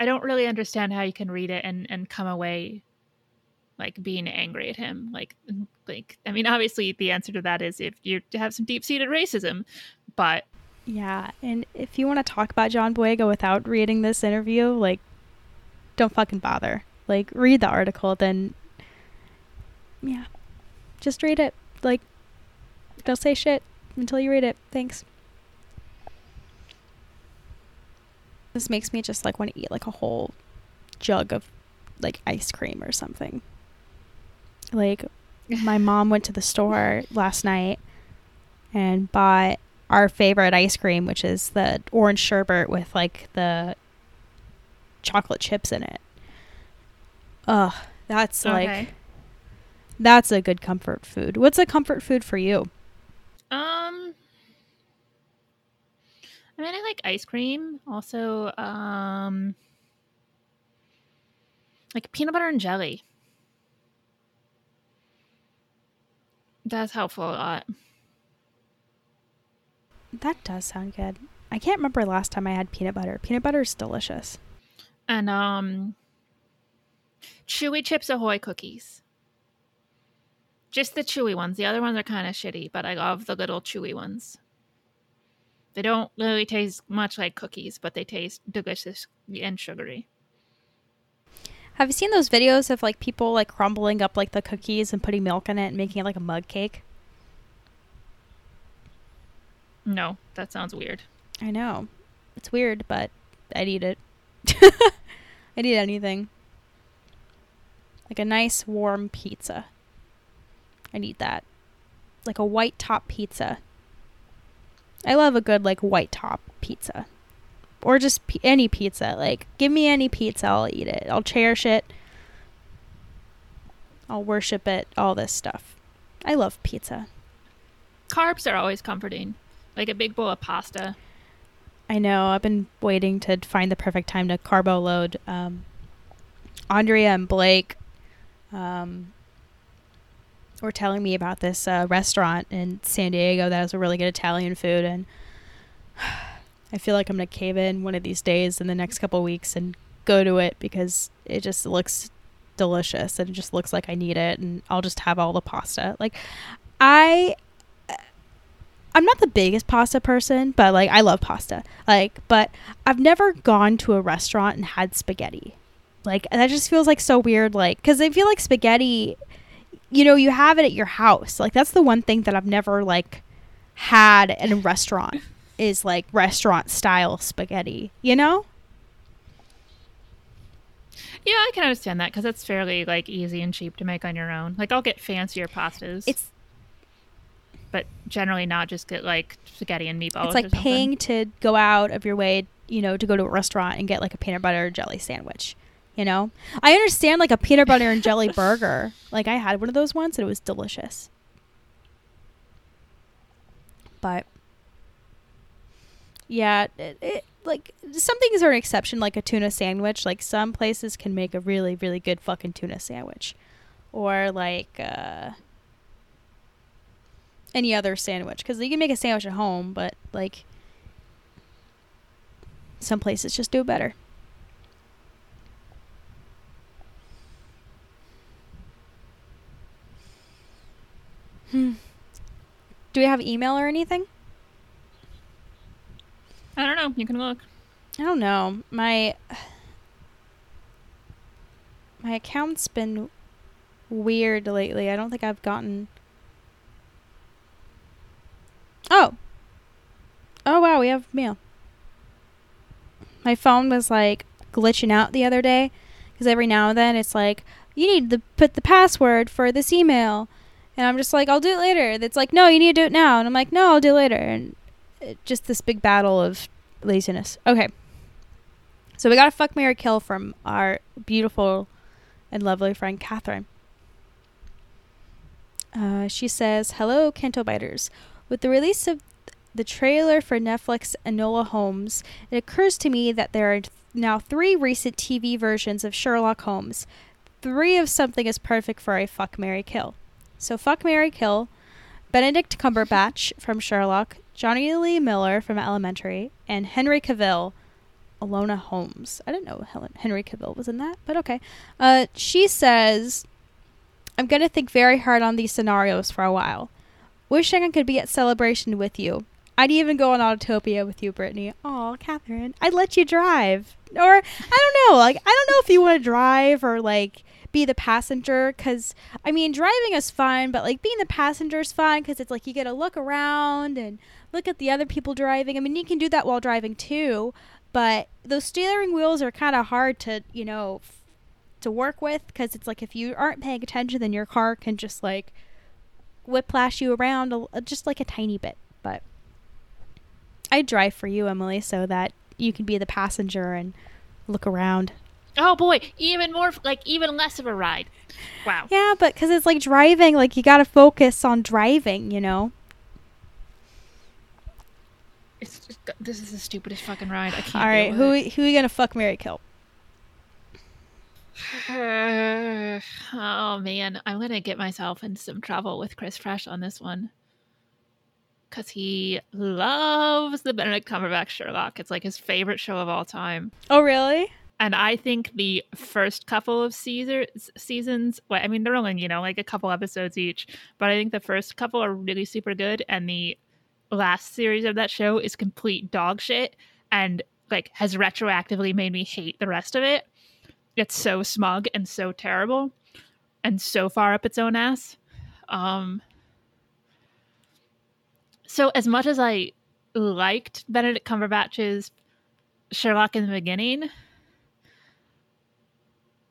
B: I don't really understand how you can read it and and come away like being angry at him. Like, like I mean, obviously the answer to that is if you have some deep seated racism, but
A: Yeah, and if you want to talk about John Boyega without reading this interview, like, don't fucking bother. Like, read the article, then, yeah, just read it. Like, don't say shit until you read it. Thanks. This makes me just like want to eat like a whole jug of like ice cream or something. Like, my mom went to the store last night and bought our favorite ice cream, which is the orange sherbet with like the chocolate chips in it. Ugh, that's like that's a good comfort food. What's a comfort food for you?
B: Um, I mean, I like ice cream. Also, um, like peanut butter and jelly. That's helpful a lot.
A: That does sound good. I can't remember last time I had peanut butter. Peanut butter is delicious.
B: And um, chewy chips ahoy cookies. Just the chewy ones. The other ones are kind of shitty, but I love the little chewy ones. They don't really taste much like cookies, but they taste delicious and sugary.
A: Have you seen those videos of like people like crumbling up like the cookies and putting milk in it and making it like a mug cake?
B: No, that sounds weird.
A: I know. It's weird, but I'd eat it. I'd eat anything. Like a nice warm pizza. I'd eat that. Like a white top pizza. I love a good like white top pizza. Or just p- any pizza. Like give me any pizza, I'll eat it. I'll cherish it. I'll worship it, all this stuff. I love pizza.
B: Carbs are always comforting. Like a big bowl of pasta.
A: I know. I've been waiting to find the perfect time to carbo load. Um, Andrea and Blake um, were telling me about this uh, restaurant in San Diego that has a really good Italian food, and I feel like I'm gonna cave in one of these days in the next couple weeks and go to it because it just looks delicious and it just looks like I need it, and I'll just have all the pasta. Like, I I'm not the biggest pasta person, but like I love pasta. Like, but I've never gone to a restaurant and had spaghetti. Like that just feels like so weird like cuz I feel like spaghetti you know, you have it at your house. Like that's the one thing that I've never like had in a restaurant is like restaurant style spaghetti, you know?
B: Yeah, I can understand that because it's fairly like easy and cheap to make on your own. Like I'll get fancier pastas.
A: It's
B: but generally not just get like spaghetti and meatballs.
A: it's like paying to go out of your way, you know, to go to a restaurant and get like a peanut butter and jelly sandwich. You know, I understand like a peanut butter and jelly burger. Like I had one of those once and it was delicious. But yeah, it, it like some things are an exception, like a tuna sandwich. Like some places can make a really, really good fucking tuna sandwich, or like uh, any other sandwich because you can make a sandwich at home, but like some places just do better. Hmm. Do we have email or anything?
B: I don't know. You can look.
A: I don't know. My my account's been weird lately. I don't think I've gotten Oh. Oh wow, we have mail. My phone was like glitching out the other day because every now and then it's like you need to put the password for this email. And I'm just like, I'll do it later. It's like, no, you need to do it now. And I'm like, no, I'll do it later. And just this big battle of laziness. Okay. So we got a fuck marry kill from our beautiful and lovely friend Catherine. Uh, she says, "Hello, Canto Biters. With the release of the trailer for Netflix Enola Holmes, it occurs to me that there are now three recent TV versions of Sherlock Holmes. Three of something is perfect for a fuck marry kill. So fuck marry kill, Benedict Cumberbatch from Sherlock, Jonny Lee Miller from Elementary, and Henry Cavill, Enola Holmes. I didn't know Helen, Henry Cavill was in that, but okay. Uh, she says I'm going to think very hard on these scenarios for a while. Wishing I could be at Celebration with you. I'd even go on Autopia with you, Brittani. Oh, Catherine, I'd let you drive. Or, I don't know, like, I don't know if you want to drive or, like, be the passenger because i mean driving is fun but like being the passenger is fun because it's like you get to look around and look at the other people driving i mean you can do that while driving too but those steering wheels are kind of hard to you know f- to work with because it's like if you aren't paying attention then your car can just like whiplash you around a, a- uh, just like a tiny bit but i drive for you emily so that you can be the passenger and look around
B: Oh boy, even more like even less of a ride. Wow.
A: Yeah, but because it's like driving, like you got to focus on driving, you know?
B: It's just, this is the stupidest fucking ride. I can't.
A: All right, who
B: with
A: who are you gonna fuck, marry kill?
B: it. oh man, I'm gonna get myself into some trouble with Chris Fresh on this one. Cause he loves the Benedict Cumberbatch Sherlock. It's like his favorite show of all time.
A: Oh, really?
B: And I think the first couple of Caesar seasons, well, I mean, they're only, you know, like a couple episodes each, but I think the first couple are really super good. And the last series of that show is complete dog shit and like has retroactively made me hate the rest of it. It's so smug and so terrible and so far up its own ass. Um, so, as much as I liked Benedict Cumberbatch's Sherlock in the beginning,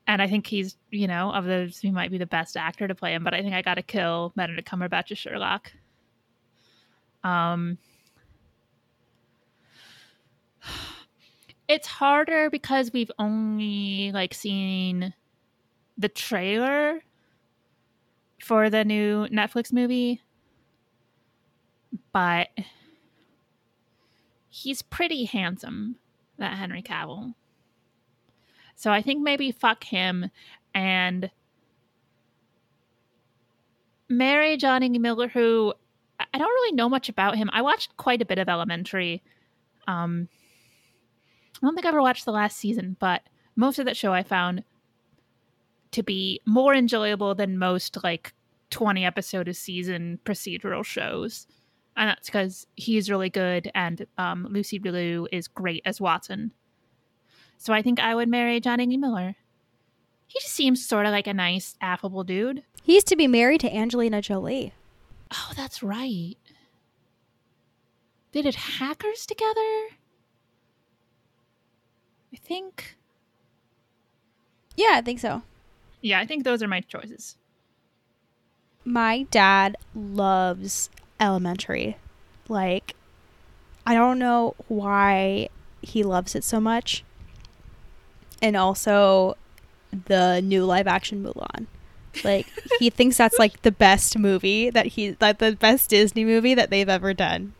B: and I think he's, you know, of those, he might be the best actor to play him. But I think I got to kill Benedict Cumberbatch's Sherlock. Um, it's harder because we've only like seen the trailer for the new Netflix movie, but he's pretty handsome, that Henry Cavill. So I think maybe fuck him and marry Jonny Miller, who I don't really know much about him. I watched quite a bit of Elementary. Um, I don't think I ever watched the last season, but most of that show I found to be more enjoyable than most like 20 episode a season procedural shows. And that's because he's really good and um, Lucy Liu is great as Watson. So I think I would marry Jonny Miller. He just seems sort of like a nice, affable dude.
A: He used to be married to Angelina Jolie.
B: Oh, that's right. They did hackers together? I think.
A: Yeah, I think so.
B: Yeah, I think those are my choices.
A: My dad loves Elementary. Like, I don't know why he loves it so much. And also the new live action Mulan. Like he thinks that's like the best movie that he that the best Disney movie that they've ever done.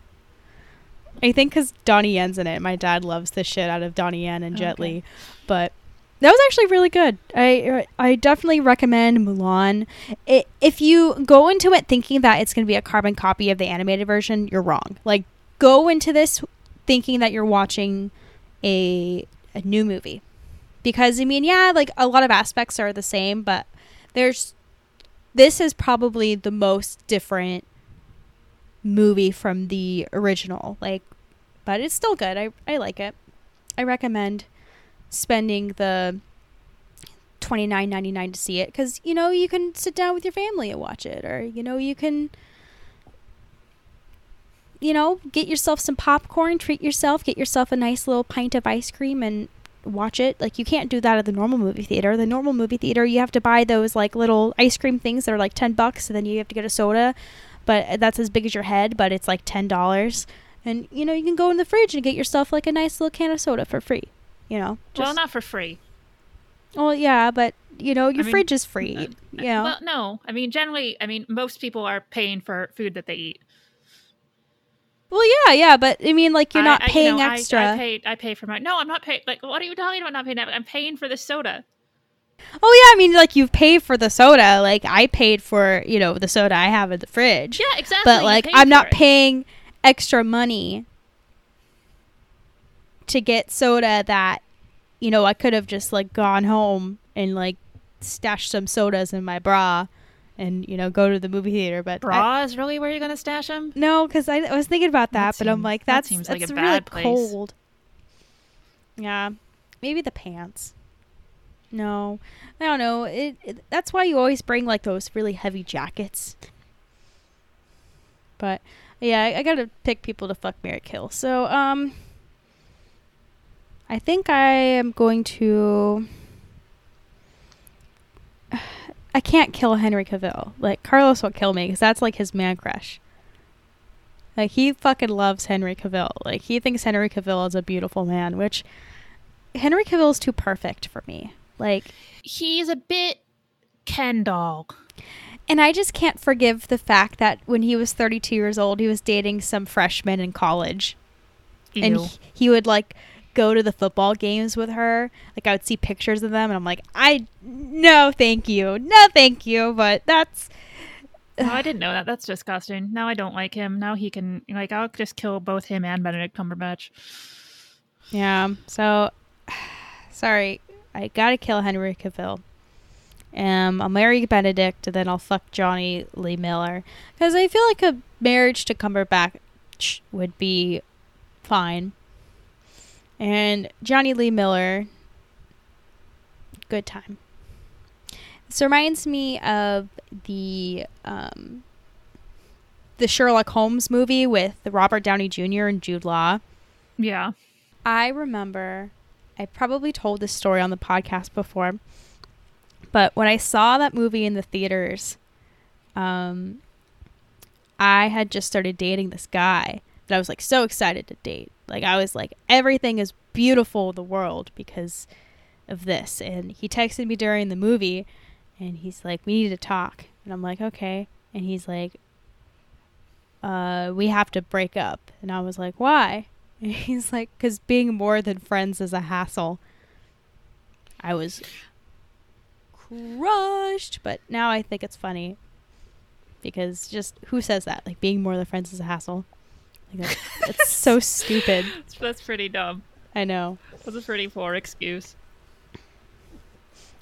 A: I think because Donnie Yen's in it. My dad loves the shit out of Donnie Yen and Jet
B: Okay.
A: Li, but that was actually really good. I I definitely recommend Mulan. It, if you go into it thinking that it's going to be a carbon copy of the animated version, you're wrong. Like go into this thinking that you're watching a a new movie. Because I mean, yeah, like a lot of aspects are the same, but there's this is probably the most different movie from the original. Like but it's still good. I I like it. I recommend spending the twenty nine ninety nine to see it because you know you can sit down with your family and watch it, or you know you can you know get yourself some popcorn, treat yourself, get yourself a nice little pint of ice cream, and watch it. Like you can't do that at the normal movie theater. The normal movie theater you have to buy those like little ice cream things that are like ten bucks, and then you have to get a soda, but that's as big as your head, but it's like ten dollars. And you know you can go in the fridge and get yourself like a nice little can of soda for free. You know,
B: well,
A: just-
B: not for free.
A: well, yeah, but you know, your
B: mean,
A: fridge is free.
B: uh,
A: you know,
B: Well, no. I mean, generally, I mean, most people are paying for food that they eat.
A: Well, yeah, yeah, but I mean, like you're not
B: I- you
A: paying
B: know,
A: extra.
B: I, pay. I pay for my. No, I'm not paying. Like, what are you talking about? Not paying. That? I'm paying for the soda.
A: oh yeah, I mean, like you've paid for the soda. Like I paid for you know the soda I have in the fridge.
B: Yeah, exactly.
A: but like I'm not
B: it.
A: paying extra money to get soda that you know I could have just like gone home and like stashed some sodas in my bra and you know go to the movie theater. But I-
B: Bra is really where you're gonna stash them?
A: no, because I, I was thinking about that,
B: That
A: but I'm
B: seems-
A: like
B: that
A: that's
B: seems
A: that's
B: like a
A: really
B: bad place.
A: cold. Yeah, maybe the pants. No, I don't know. It, it that's why you always bring like those really heavy jackets. But yeah, I, I gotta pick people to fuck marry kill. So um, I think I am going to. I can't kill Henry Cavill. Like Carlos will kill me because that's like his man crush. Like he fucking loves Henry Cavill. Like he thinks Henry Cavill is a beautiful man, which Henry Cavill is too perfect for me. Like
B: He's a bit Ken doll.
A: and I just can't forgive the fact that when he was 32 years old, he was dating some freshman in college. And he, he would like go to the football games with her. Like I would see pictures of them and I'm like, "I no, thank you. No, thank you." But that's
B: No, I didn't know that. That's disgusting. Now I don't like him. Now he can like I'll just kill both him and Benedict Cumberbatch.
A: Yeah. So, sorry, I gotta kill Henry Cavill. Um, I'll marry Benedict, and then I'll fuck Jonny Lee Miller because I feel like a marriage to Cumberbatch would be fine. And Jonny Lee Miller, good time. This reminds me of the um, the Sherlock Holmes movie with Robert Downey Jr. and Jude Law.
B: Yeah.
A: I remember I probably told this story on the podcast before, but when I saw that movie in the theaters, um, I had just started dating this guy that I was like so excited to date. Like I was like everything is beautiful the world because of this. And he texted me during the movie and he's like, We need to talk. And I'm like, Okay. And he's like, uh, we have to break up. And I was like, Why? And he's like, Because being more than friends is a hassle. I was crushed, but now I think it's funny because just who says that? Like being more than friends is a hassle. Like that's, it's so stupid.
B: That's, that's pretty dumb.
A: I know
B: That's a pretty poor excuse.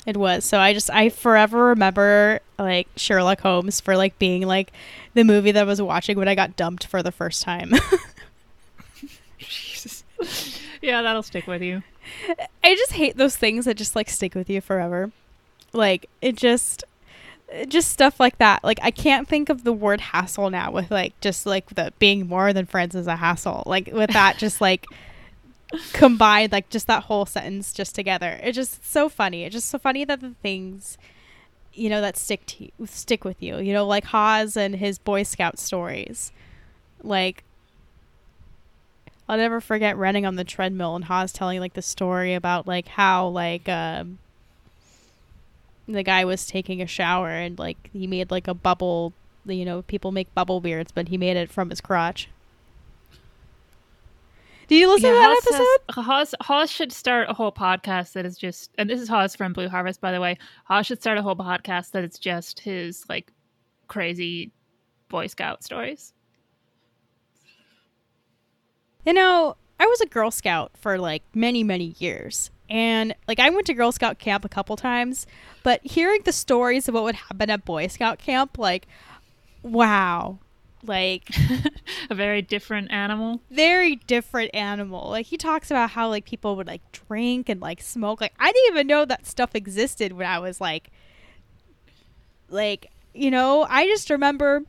A: it was. So I just I forever remember like Sherlock Holmes for like being like the movie that I was watching when I got dumped for the first time.
B: Jesus. yeah, that'll stick with you.
A: I just hate those things that just like stick with you forever. Like it just just stuff like that. Like I can't think of the word hassle now with like just like the being more than friends is a hassle. Like with that just like combined like just that whole sentence just together. It's just so funny. It's just so funny that the things you know that stick to you, stick with you. You know like Haas and his Boy Scout stories. Like I'll never forget running on the treadmill and Haas telling like the story about like how like um the guy was taking a shower and like he made like a bubble you know people make bubble beards but he made it from his crotch did you listen to that
B: Haas
A: episode
B: has- Haas, Haas should start a whole podcast that is just, and this is Haas from Blue Harvest, by the way. Haas should start a whole podcast that it's just his like crazy Boy Scout stories.
A: you know i was a girl scout for like many many years and like i went to girl scout camp a couple times but hearing the stories of what would happen at boy scout camp like wow like
B: a very different animal.
A: very different animal. Like he talks about how like people would like drink and like smoke. Like I didn't even know that stuff existed when I was like like you know, I just remember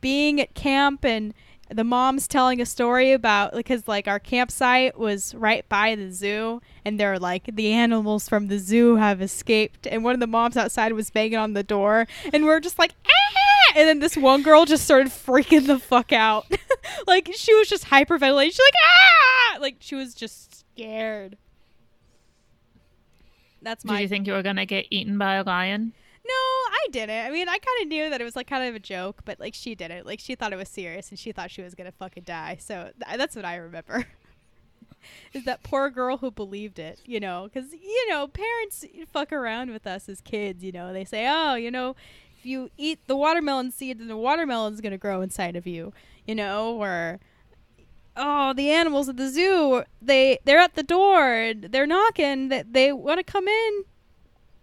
A: being at camp and the mom's telling a story about because like our campsite was right by the zoo and they're like the animals from the zoo have escaped and one of the moms outside was banging on the door and we're just like ah! and then this one girl just started freaking the fuck out like she was just hyperventilating she's like ah like she was just scared that's
B: Did you think you were gonna get eaten by a lion?
A: No, I didn't. I mean, I kind of knew that it was like kind of a joke, but like she didn't. Like she thought it was serious, and she thought she was gonna fucking die. So th- that's what I remember. Is that poor girl who believed it? You know, because you know parents fuck around with us as kids. You know, they say, oh, you know, if you eat the watermelon seed, then the watermelon's gonna grow inside of you. You know, or oh, the animals at the zoo, they they're at the door, they're knocking, that they want to come in,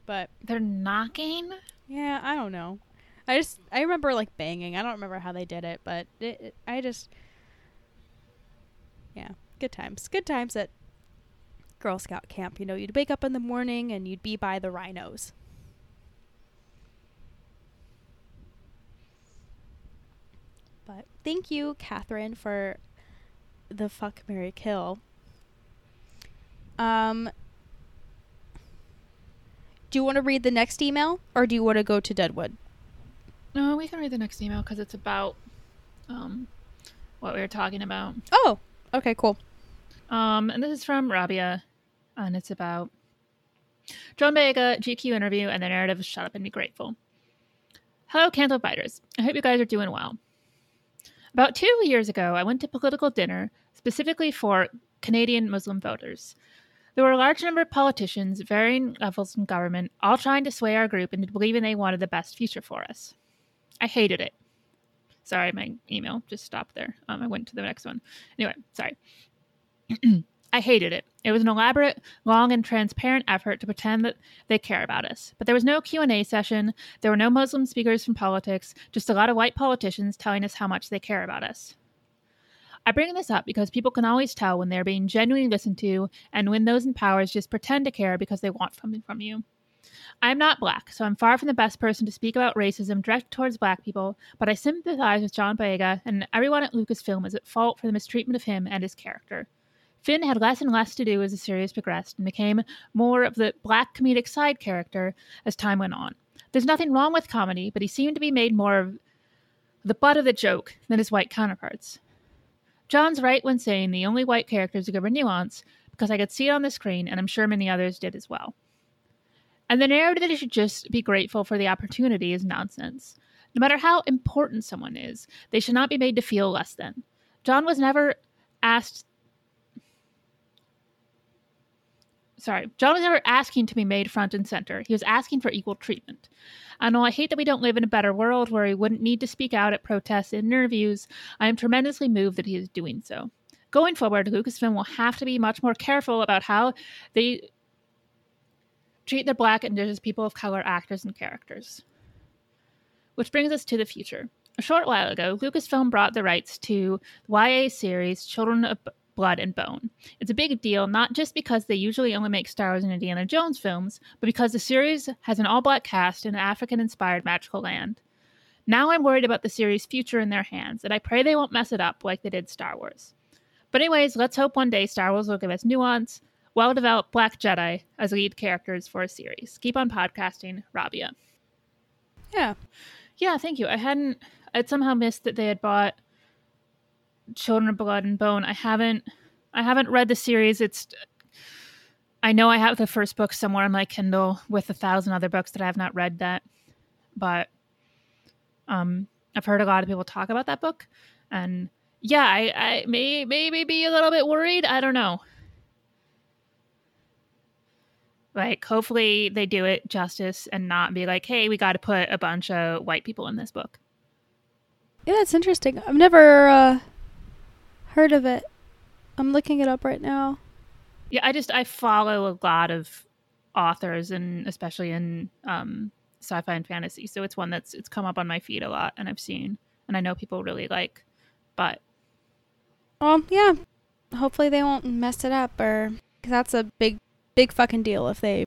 A: but
B: They're knocking.
A: yeah, I don't know. I just I remember like banging. I don't remember how they did it, but it, it, I just yeah, good times. Good times at Girl Scout camp. You know, you'd wake up in the morning and you'd be by the rhinos. But thank you, Catherine, for the fuck marry Kill. Um, do you want to read the next email, or do you want to go to Deadwood?
B: No, we can read the next email because it's about um, what we were talking about.
A: Oh, okay, cool.
B: Um, and this is from Raabiah, and it's about John Boyega GQ interview and the narrative of Shut Up and Be Grateful. Hello, Canto Biters. I hope you guys are doing well. About two years ago, I went to political dinner specifically for Canadian Muslim voters. There were a large number of politicians, varying levels in government, all trying to sway our group into believing they wanted the best future for us. I hated it. Sorry, my email just stopped there. Um, I went to the next one. Anyway, sorry. I hated it. It was an elaborate, long, and transparent effort to pretend that they care about us. But there was no Q&A session, there were no Muslim speakers from politics, just a lot of white politicians telling us how much they care about us. I bring this up because people can always tell when they're being genuinely listened to and when those in power just pretend to care because they want something from you. I'm not black, so I'm far from the best person to speak about racism directed towards black people, but I sympathize with John Boyega, and everyone at Lucasfilm is at fault for the mistreatment of him and his character. Finn had less and less to do as the series progressed and became more of the black comedic side character as time went on. There's nothing wrong with comedy, but he seemed to be made more of the butt of the joke than his white counterparts. John's right when saying the only white characters who give nuance, because I could see it on the screen, and I'm sure many others did as well. And the narrative that he should just be grateful for the opportunity is nonsense. No matter how important someone is, they should not be made to feel less than. John was never asked sorry, John was never asking to be made front and center. He was asking for equal treatment. I know I hate that we don't live in a better world where he wouldn't need to speak out at protests and interviews. I am tremendously moved that he is doing so. Going forward, Lucasfilm will have to be much more careful about how they treat their black indigenous people of color actors and characters. Which brings us to the future. A short while ago, Lucasfilm brought the rights to the YA series Children of blood and bone. It's a big deal not just because they usually only make Star Wars and Indiana Jones films, but because the series has an all black cast in an African inspired magical land. Now I'm worried about the series' future in their hands, and I pray they won't mess it up like they did Star Wars. But, anyways, let's hope one day Star Wars will give us nuance, well developed black Jedi as lead characters for a series. Keep on podcasting, Raabiah.
A: Yeah.
B: Yeah, thank you. I hadn't, I'd somehow missed that they had bought Children of Blood and Bone. I haven't I haven't read the series. It's I know I have the first book somewhere on my Kindle with a thousand other books that I have not read that. But um I've heard a lot of people talk about that book and yeah, I, I may maybe be a little bit worried. I don't know. Like, hopefully they do it justice and not be like, hey, we got to put a bunch of white people in this book.
A: Yeah, it's interesting. I've never uh, heard of it. I'm looking it up right now.
B: Yeah, I just I follow a lot of authors and especially in um, sci-fi and fantasy, so it's one that's it's come up on my feed a lot and I've seen and I know people really like. But
A: um, yeah, hopefully they won't mess it up or cause that's a big big fucking deal if they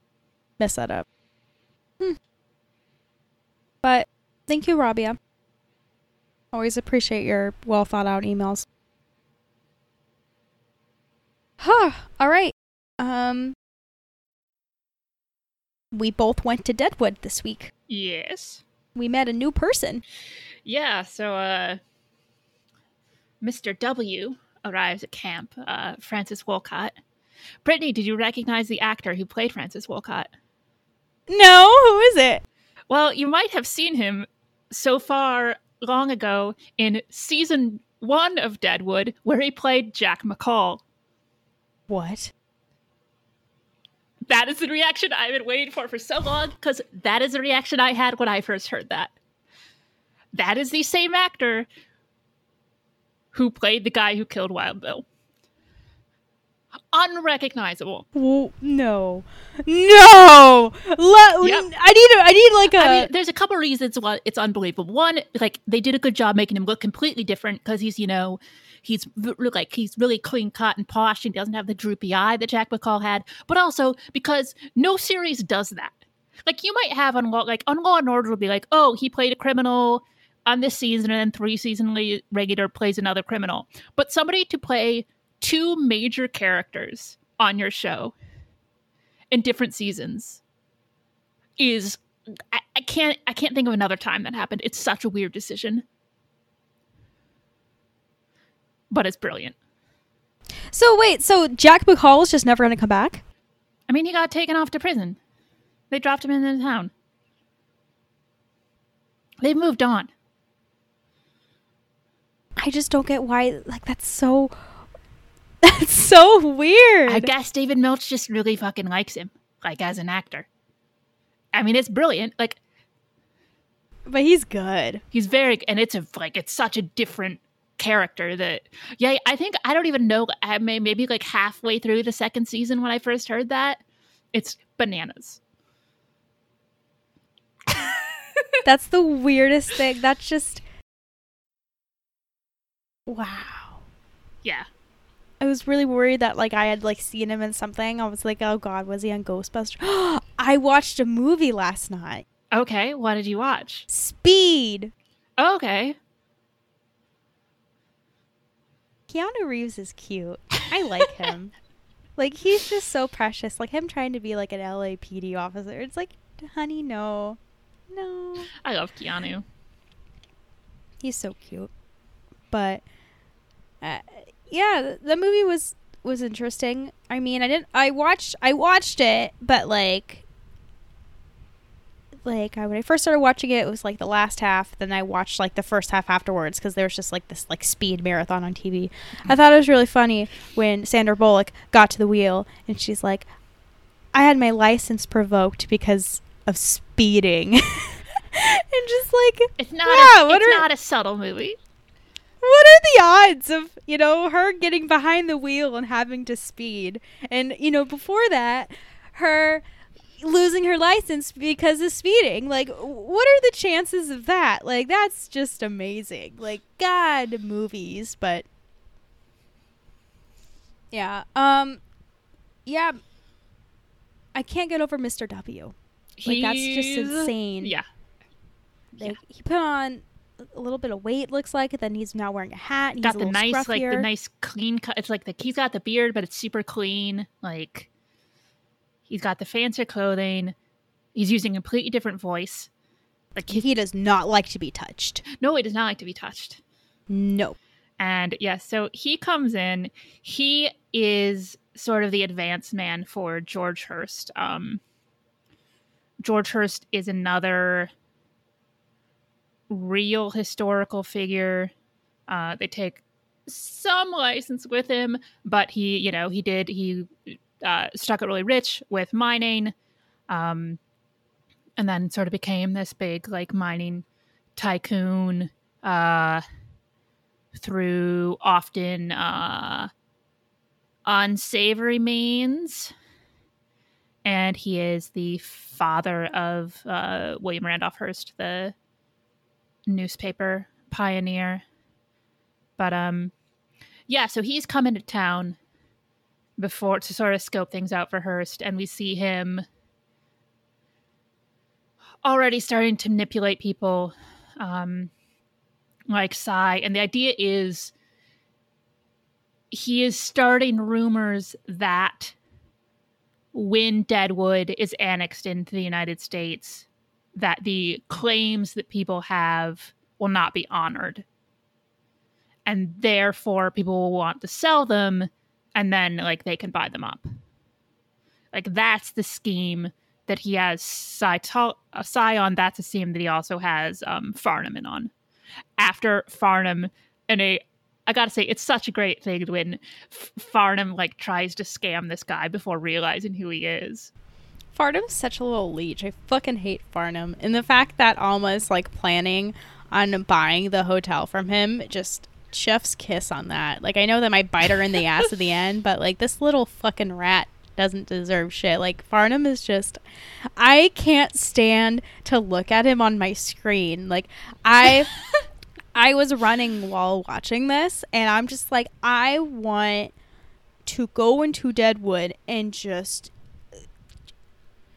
A: mess that up. Hmm. But thank you, Raabiah. Always appreciate your well thought out emails. Huh. All right. Um we both went to Deadwood this week.
B: yes,
A: We met a new person.
B: yeah. So uh, Mr. W arrives at camp. Uh, Francis Wolcott. Brittani, did you recognize the actor who played Francis Wolcott?
A: No, who is it?
B: Well, you might have seen him so far long ago in season one of Deadwood, where he played Jack McCall.
A: What?
B: That is the reaction I've been waiting for for so long because that is the reaction I had when I first heard that. That is the same actor who played the guy who killed Wild Bill. unrecognizable.
A: Well, no, no. Le-
B: Yep.
A: I need. A, I need like a.
B: I mean, there's a couple reasons why it's unbelievable. One, like they did a good job making him look completely different because he's, you know, he's like he's really clean cut and posh and doesn't have the droopy eye that Jack McCall had. But also because no series does that. Like you might have on law, like on Law and Order, will be like, oh, he played a criminal on this season, and then three season regular plays another criminal. But somebody to play two major characters on your show in different seasons is I, I can't I can't think of another time that happened. It's such a weird decision. But it's brilliant.
A: so wait. So Jack McCall is just never going to come back.
B: I mean he got taken off to prison. They dropped him in the town. They've moved on.
A: I just don't get why. Like that's so. That's so weird.
B: I guess David Milch just really fucking likes him, like as an actor. I mean, it's brilliant. Like
A: but he's good.
B: he's very, and it's a like it's such a different character that yeah. I think I don't even know. I may maybe like halfway through the second season when I first heard that, it's bananas.
A: That's the weirdest thing. That's just. Wow.
B: Yeah.
A: I was really worried that like I had like seen him in something. I was like, oh god, was he on Ghostbusters? I watched a movie last night.
B: Okay. What did you watch?
A: Speed.
B: Oh, okay.
A: Keanu Reeves is cute. I like him. like he's just so precious. Like him trying to be like an LAPD officer. It's like, honey, no, no.
B: I love Keanu.
A: He's so cute. But uh, yeah, the, the movie was was interesting. I mean, I didn't. I watched. I watched it, but like, like I, when I first started watching it, it was like the last half. Then I watched like the first half afterwards because there was just like this like speed marathon on TV. I thought it was really funny when Sandra Bullock got to the wheel and she's like, "I had my license provoked because of speeding," and just like
B: It's not.
A: Yeah,
B: a,
A: what
B: it's
A: are-
B: not a subtle movie.
A: what are the odds of you know her getting behind the wheel and having to speed and you know before that her losing her license because of speeding. Like what are the chances of that? Like that's just amazing. Like god movies but yeah um yeah. I can't get over mr w. Like, that's just insane.
B: Yeah.
A: like he put on a little bit of weight looks like and then he's now wearing a hat and
B: got
A: he's a
B: the nice like the nice clean cut. It's like the he's got the beard but it's super clean like he's got the fancier clothing. He's using a completely different voice. Like he,
A: he does not like to be touched.
B: No he does not like to be touched.
A: No.
B: And yes so he comes in. He is sort of the advance man for george hearst. Um george hearst is another real historical figure. Uh they take some license with him but he you know he did he uh struck it really rich with mining um and then sort of became this big like mining tycoon uh through often uh unsavory means. And he is the father of uh william randolph hearst the newspaper pioneer. But um yeah so he's coming to town before to sort of scope things out for hearst and we see him already starting to manipulate people um like Cy. And the idea is he is starting rumors that when Deadwood is annexed into the United States, that the claims that people have will not be honored. And therefore people will want to sell them and then like they can buy them up. Like that's the scheme that he has Cy, to- uh, on. That's a scheme that he also has um, Farnum in on after Farnum and a I gotta say it's such a great thing when Farnum like tries to scam this guy before realizing who he is.
A: Farnum's such a little leech. I fucking hate Farnum. And the fact that Alma's like planning on buying the hotel from him just chef's kiss on that. Like I know that might bite her in the ass at the end, but like this little fucking rat doesn't deserve shit. Like Farnum is just I can't stand to look at him on my screen. Like I I was running while watching this and I'm just like I want to go into Deadwood and just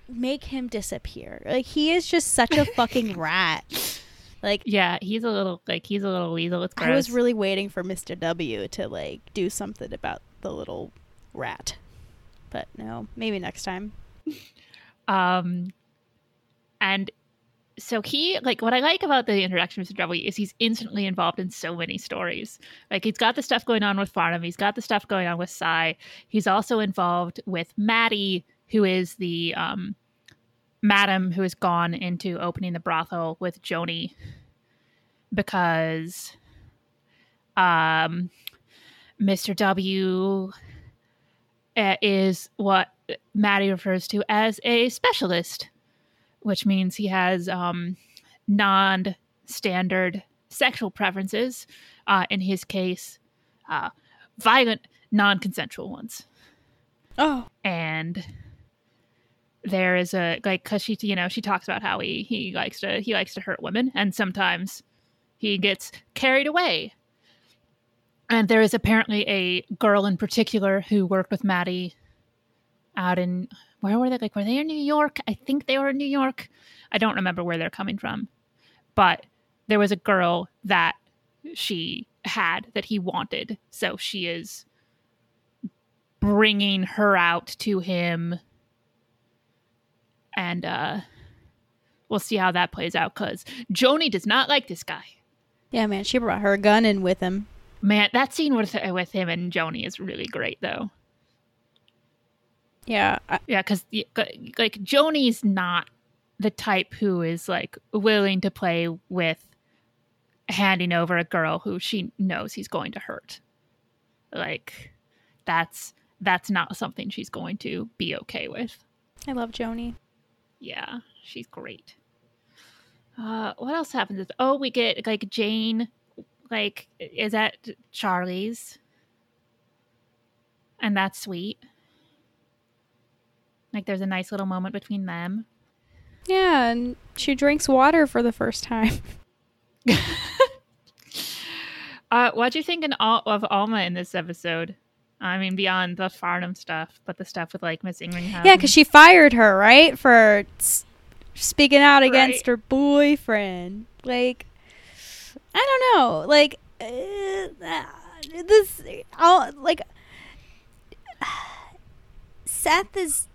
A: make him disappear. Like he is just such a fucking rat. Like
B: Yeah, he's a little like he's a little weasel. It's
A: I was really waiting for Mr. W to like do something about the little rat. But no, maybe next time.
B: Um, and so he like what I like about the introduction of Mr. W is he's instantly involved in so many stories. Like he's got the stuff going on with Farnum, he's got the stuff going on with Cy. He's also involved with Maddie, who is the um madam who has gone into opening the brothel with Joanie because um Mr. W uh, is what Maddie refers to as a specialist, which means he has um, non standard sexual preferences. Uh, in his case, uh, violent, non consensual ones.
A: Oh.
B: And there is a like because she you know she talks about how he he likes to he likes to hurt women and sometimes he gets carried away and there is apparently a girl in particular who worked with Maddie out in where were they? Like were they in New York? I think they were in New York. I don't remember where they're coming from, but there was a girl that she had that he wanted, so she is bringing her out to him, and uh, we'll see how that plays out. Because Joanie does not like this guy.
A: Yeah, man, she brought her gun in with him.
B: Man, that scene with with him and Joanie is really great, though.
A: Yeah. I,
B: Yeah, because like Joanie's not the type who is like willing to play with handing over a girl who she knows he's going to hurt. Like that's that's not something she's going to be okay with.
A: I love Joanie.
B: Yeah, she's great. Uh, what else happens? Oh, we get like Jane, like is at Charlie's, and that's sweet. Like there's a nice little moment between them.
A: Yeah, and she drinks water for the first time.
B: Uh, what do you think in all of Alma in this episode? I mean, beyond the Farnum stuff, but the stuff with like Miss Ingram.
A: yeah, because she fired her, right? For s- speaking out against
B: Right.
A: her boyfriend. Like, I don't know. Like, uh, this, I'll, like, Seth is.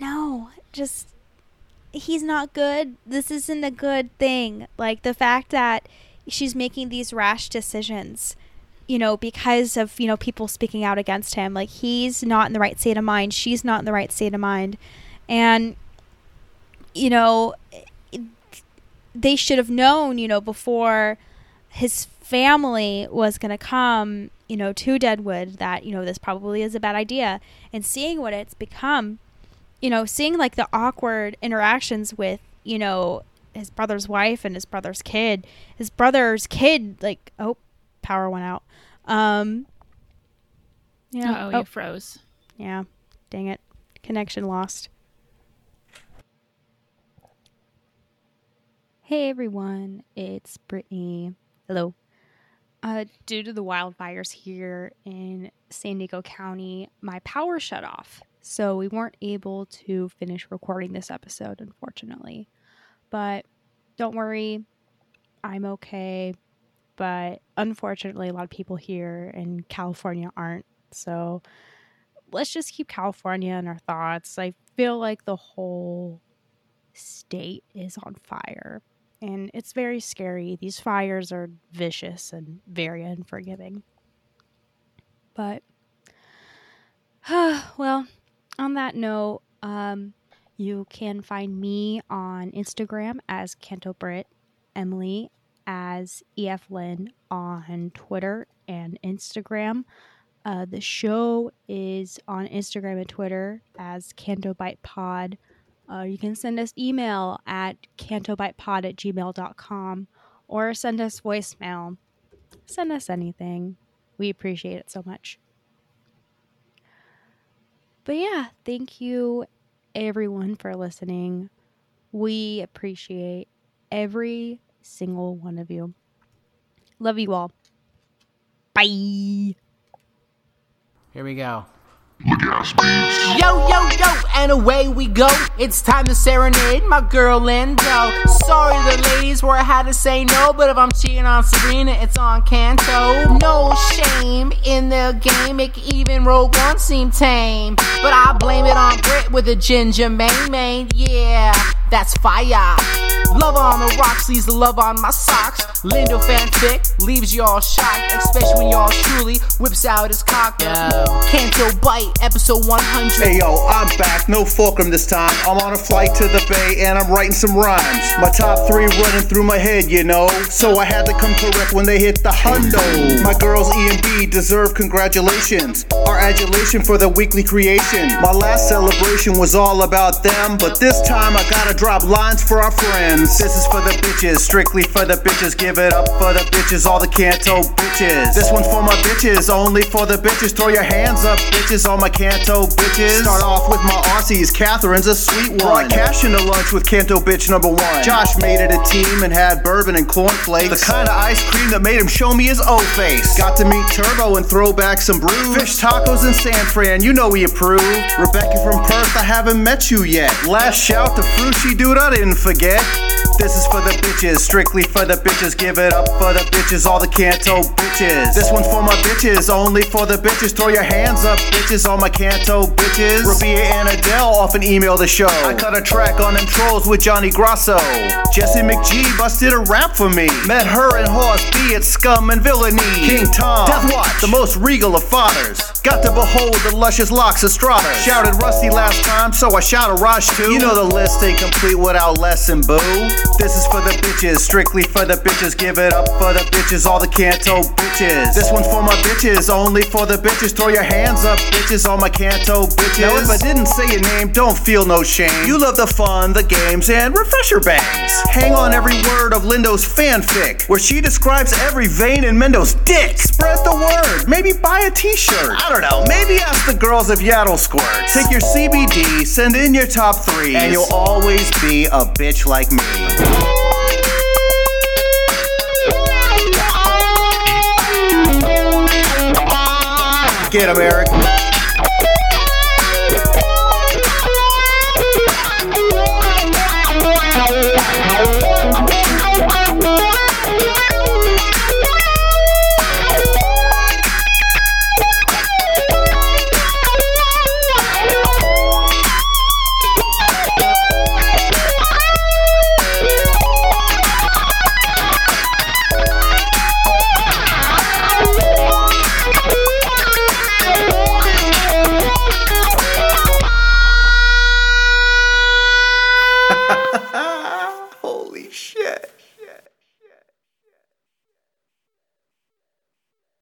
A: No, just. He's not good. This isn't a good thing. Like, the fact that she's making these rash decisions you know, because of, you know, people speaking out against him. Like, he's not in the right state of mind. She's not in the right state of mind. And, you know, they should have known, you know, before his family was going to come, you know, to Deadwood that, you know, this probably is a bad idea. And seeing what it's become, you know, seeing like the awkward interactions with, you know, his brother's wife and his brother's kid. His brother's kid, like, oh, power went out. Um, yeah.
B: Oh, you froze.
A: yeah. Dang it. Connection lost. Hey everyone, it's Brittani. Hello. Uh, due to the wildfires here in San Diego County, my power shut off. So we weren't able to finish recording this episode, unfortunately. But don't worry, I'm okay. But unfortunately, a lot of people here in California aren't. So let's just keep California in our thoughts. I feel like the whole state is on fire. And it's very scary. These fires are vicious and very unforgiving. But, well, on that note, um, you can find me on Instagram as Canto Brit, Emily as eflind on Twitter and Instagram. Uh, the show is on Instagram and Twitter as Canto Bight Pod. Uh, you can send us email at cantobightpod at gmail.com or send us voicemail. Send us anything. We appreciate it so much. But yeah, thank you everyone for listening. We appreciate every single one of you. Love you all. Bye.
C: Here we go. Yo, yo, yo, and away we go. It's time to serenade my girl Lindo. Sorry to the ladies where I had to say no, but if I'm cheating on Serena, it's on Canto. No shame in the game, make even Rogue One seem tame. But I blame it on Brit with a ginger main main. Yeah, that's fire. Love on the rocks leaves the love on my socks. Lindo fanfic leaves you all shocked, especially when y'all truly whips out his cock. Canto Bight, episode 100.
D: Hey yo, I'm back, no fulcrum this time. I'm on a flight to the bay and I'm writing some rhymes. My top three running through my head, you know. So I had to come correct when they hit the hundo. My girls E and B deserve congratulations. Our adulation for the weekly creation. My last celebration was all about them, but this time I gotta drop lines for our friends. This is for the bitches, strictly for the bitches. Give it up for the bitches, all the Canto bitches. This one's for my bitches, only for the bitches. Throw your hands up, bitches, all my Canto bitches. Start off with my Aussies, Catherine's a sweet one. Brought cash into lunch with Canto bitch number one. Josh made it a team and had bourbon and cornflakes. The kind of ice cream that made him show me his O face. Got to meet Turbo and throw back some brews. Fish tacos in San Fran, you know we approve. Rebecca from Perth, I haven't met you yet. Last shout to Frushi dude, I didn't forget. This is for the bitches, strictly for the bitches. Give it up for the bitches, all the Canto bitches. This one's for my bitches, only for the bitches. Throw your hands up, bitches, all my Canto bitches. Raabiah and Adele often email the show. I cut a track on them trolls with Johnny Grosso. Jesse McGee busted a rap for me. Met her and Horse B at Scum and Villainy. King Tom, Death Watch, the most regal of fathers. Got to behold the luscious locks of Strata. Shouted Rusty last time, so I shout a Raj too. You know the list ain't complete without Les and Boo. This is for the bitches, strictly for the bitches. Give it up for the bitches, all the Canto bitches. This one's for my bitches, only for the bitches. Throw your hands up, bitches, all my Canto bitches. Now, if I didn't say your name, don't feel no shame. You love the fun, the games, and refresher bangs. Hang on every word of Lindo's fanfic, where she describes every vein in Mendo's dick. Spread the word, maybe buy a t shirt. I don't know, maybe ask the girls if Yaddle squirts. Take your CBD, send in your top three, and you'll always be a bitch like me. Get him,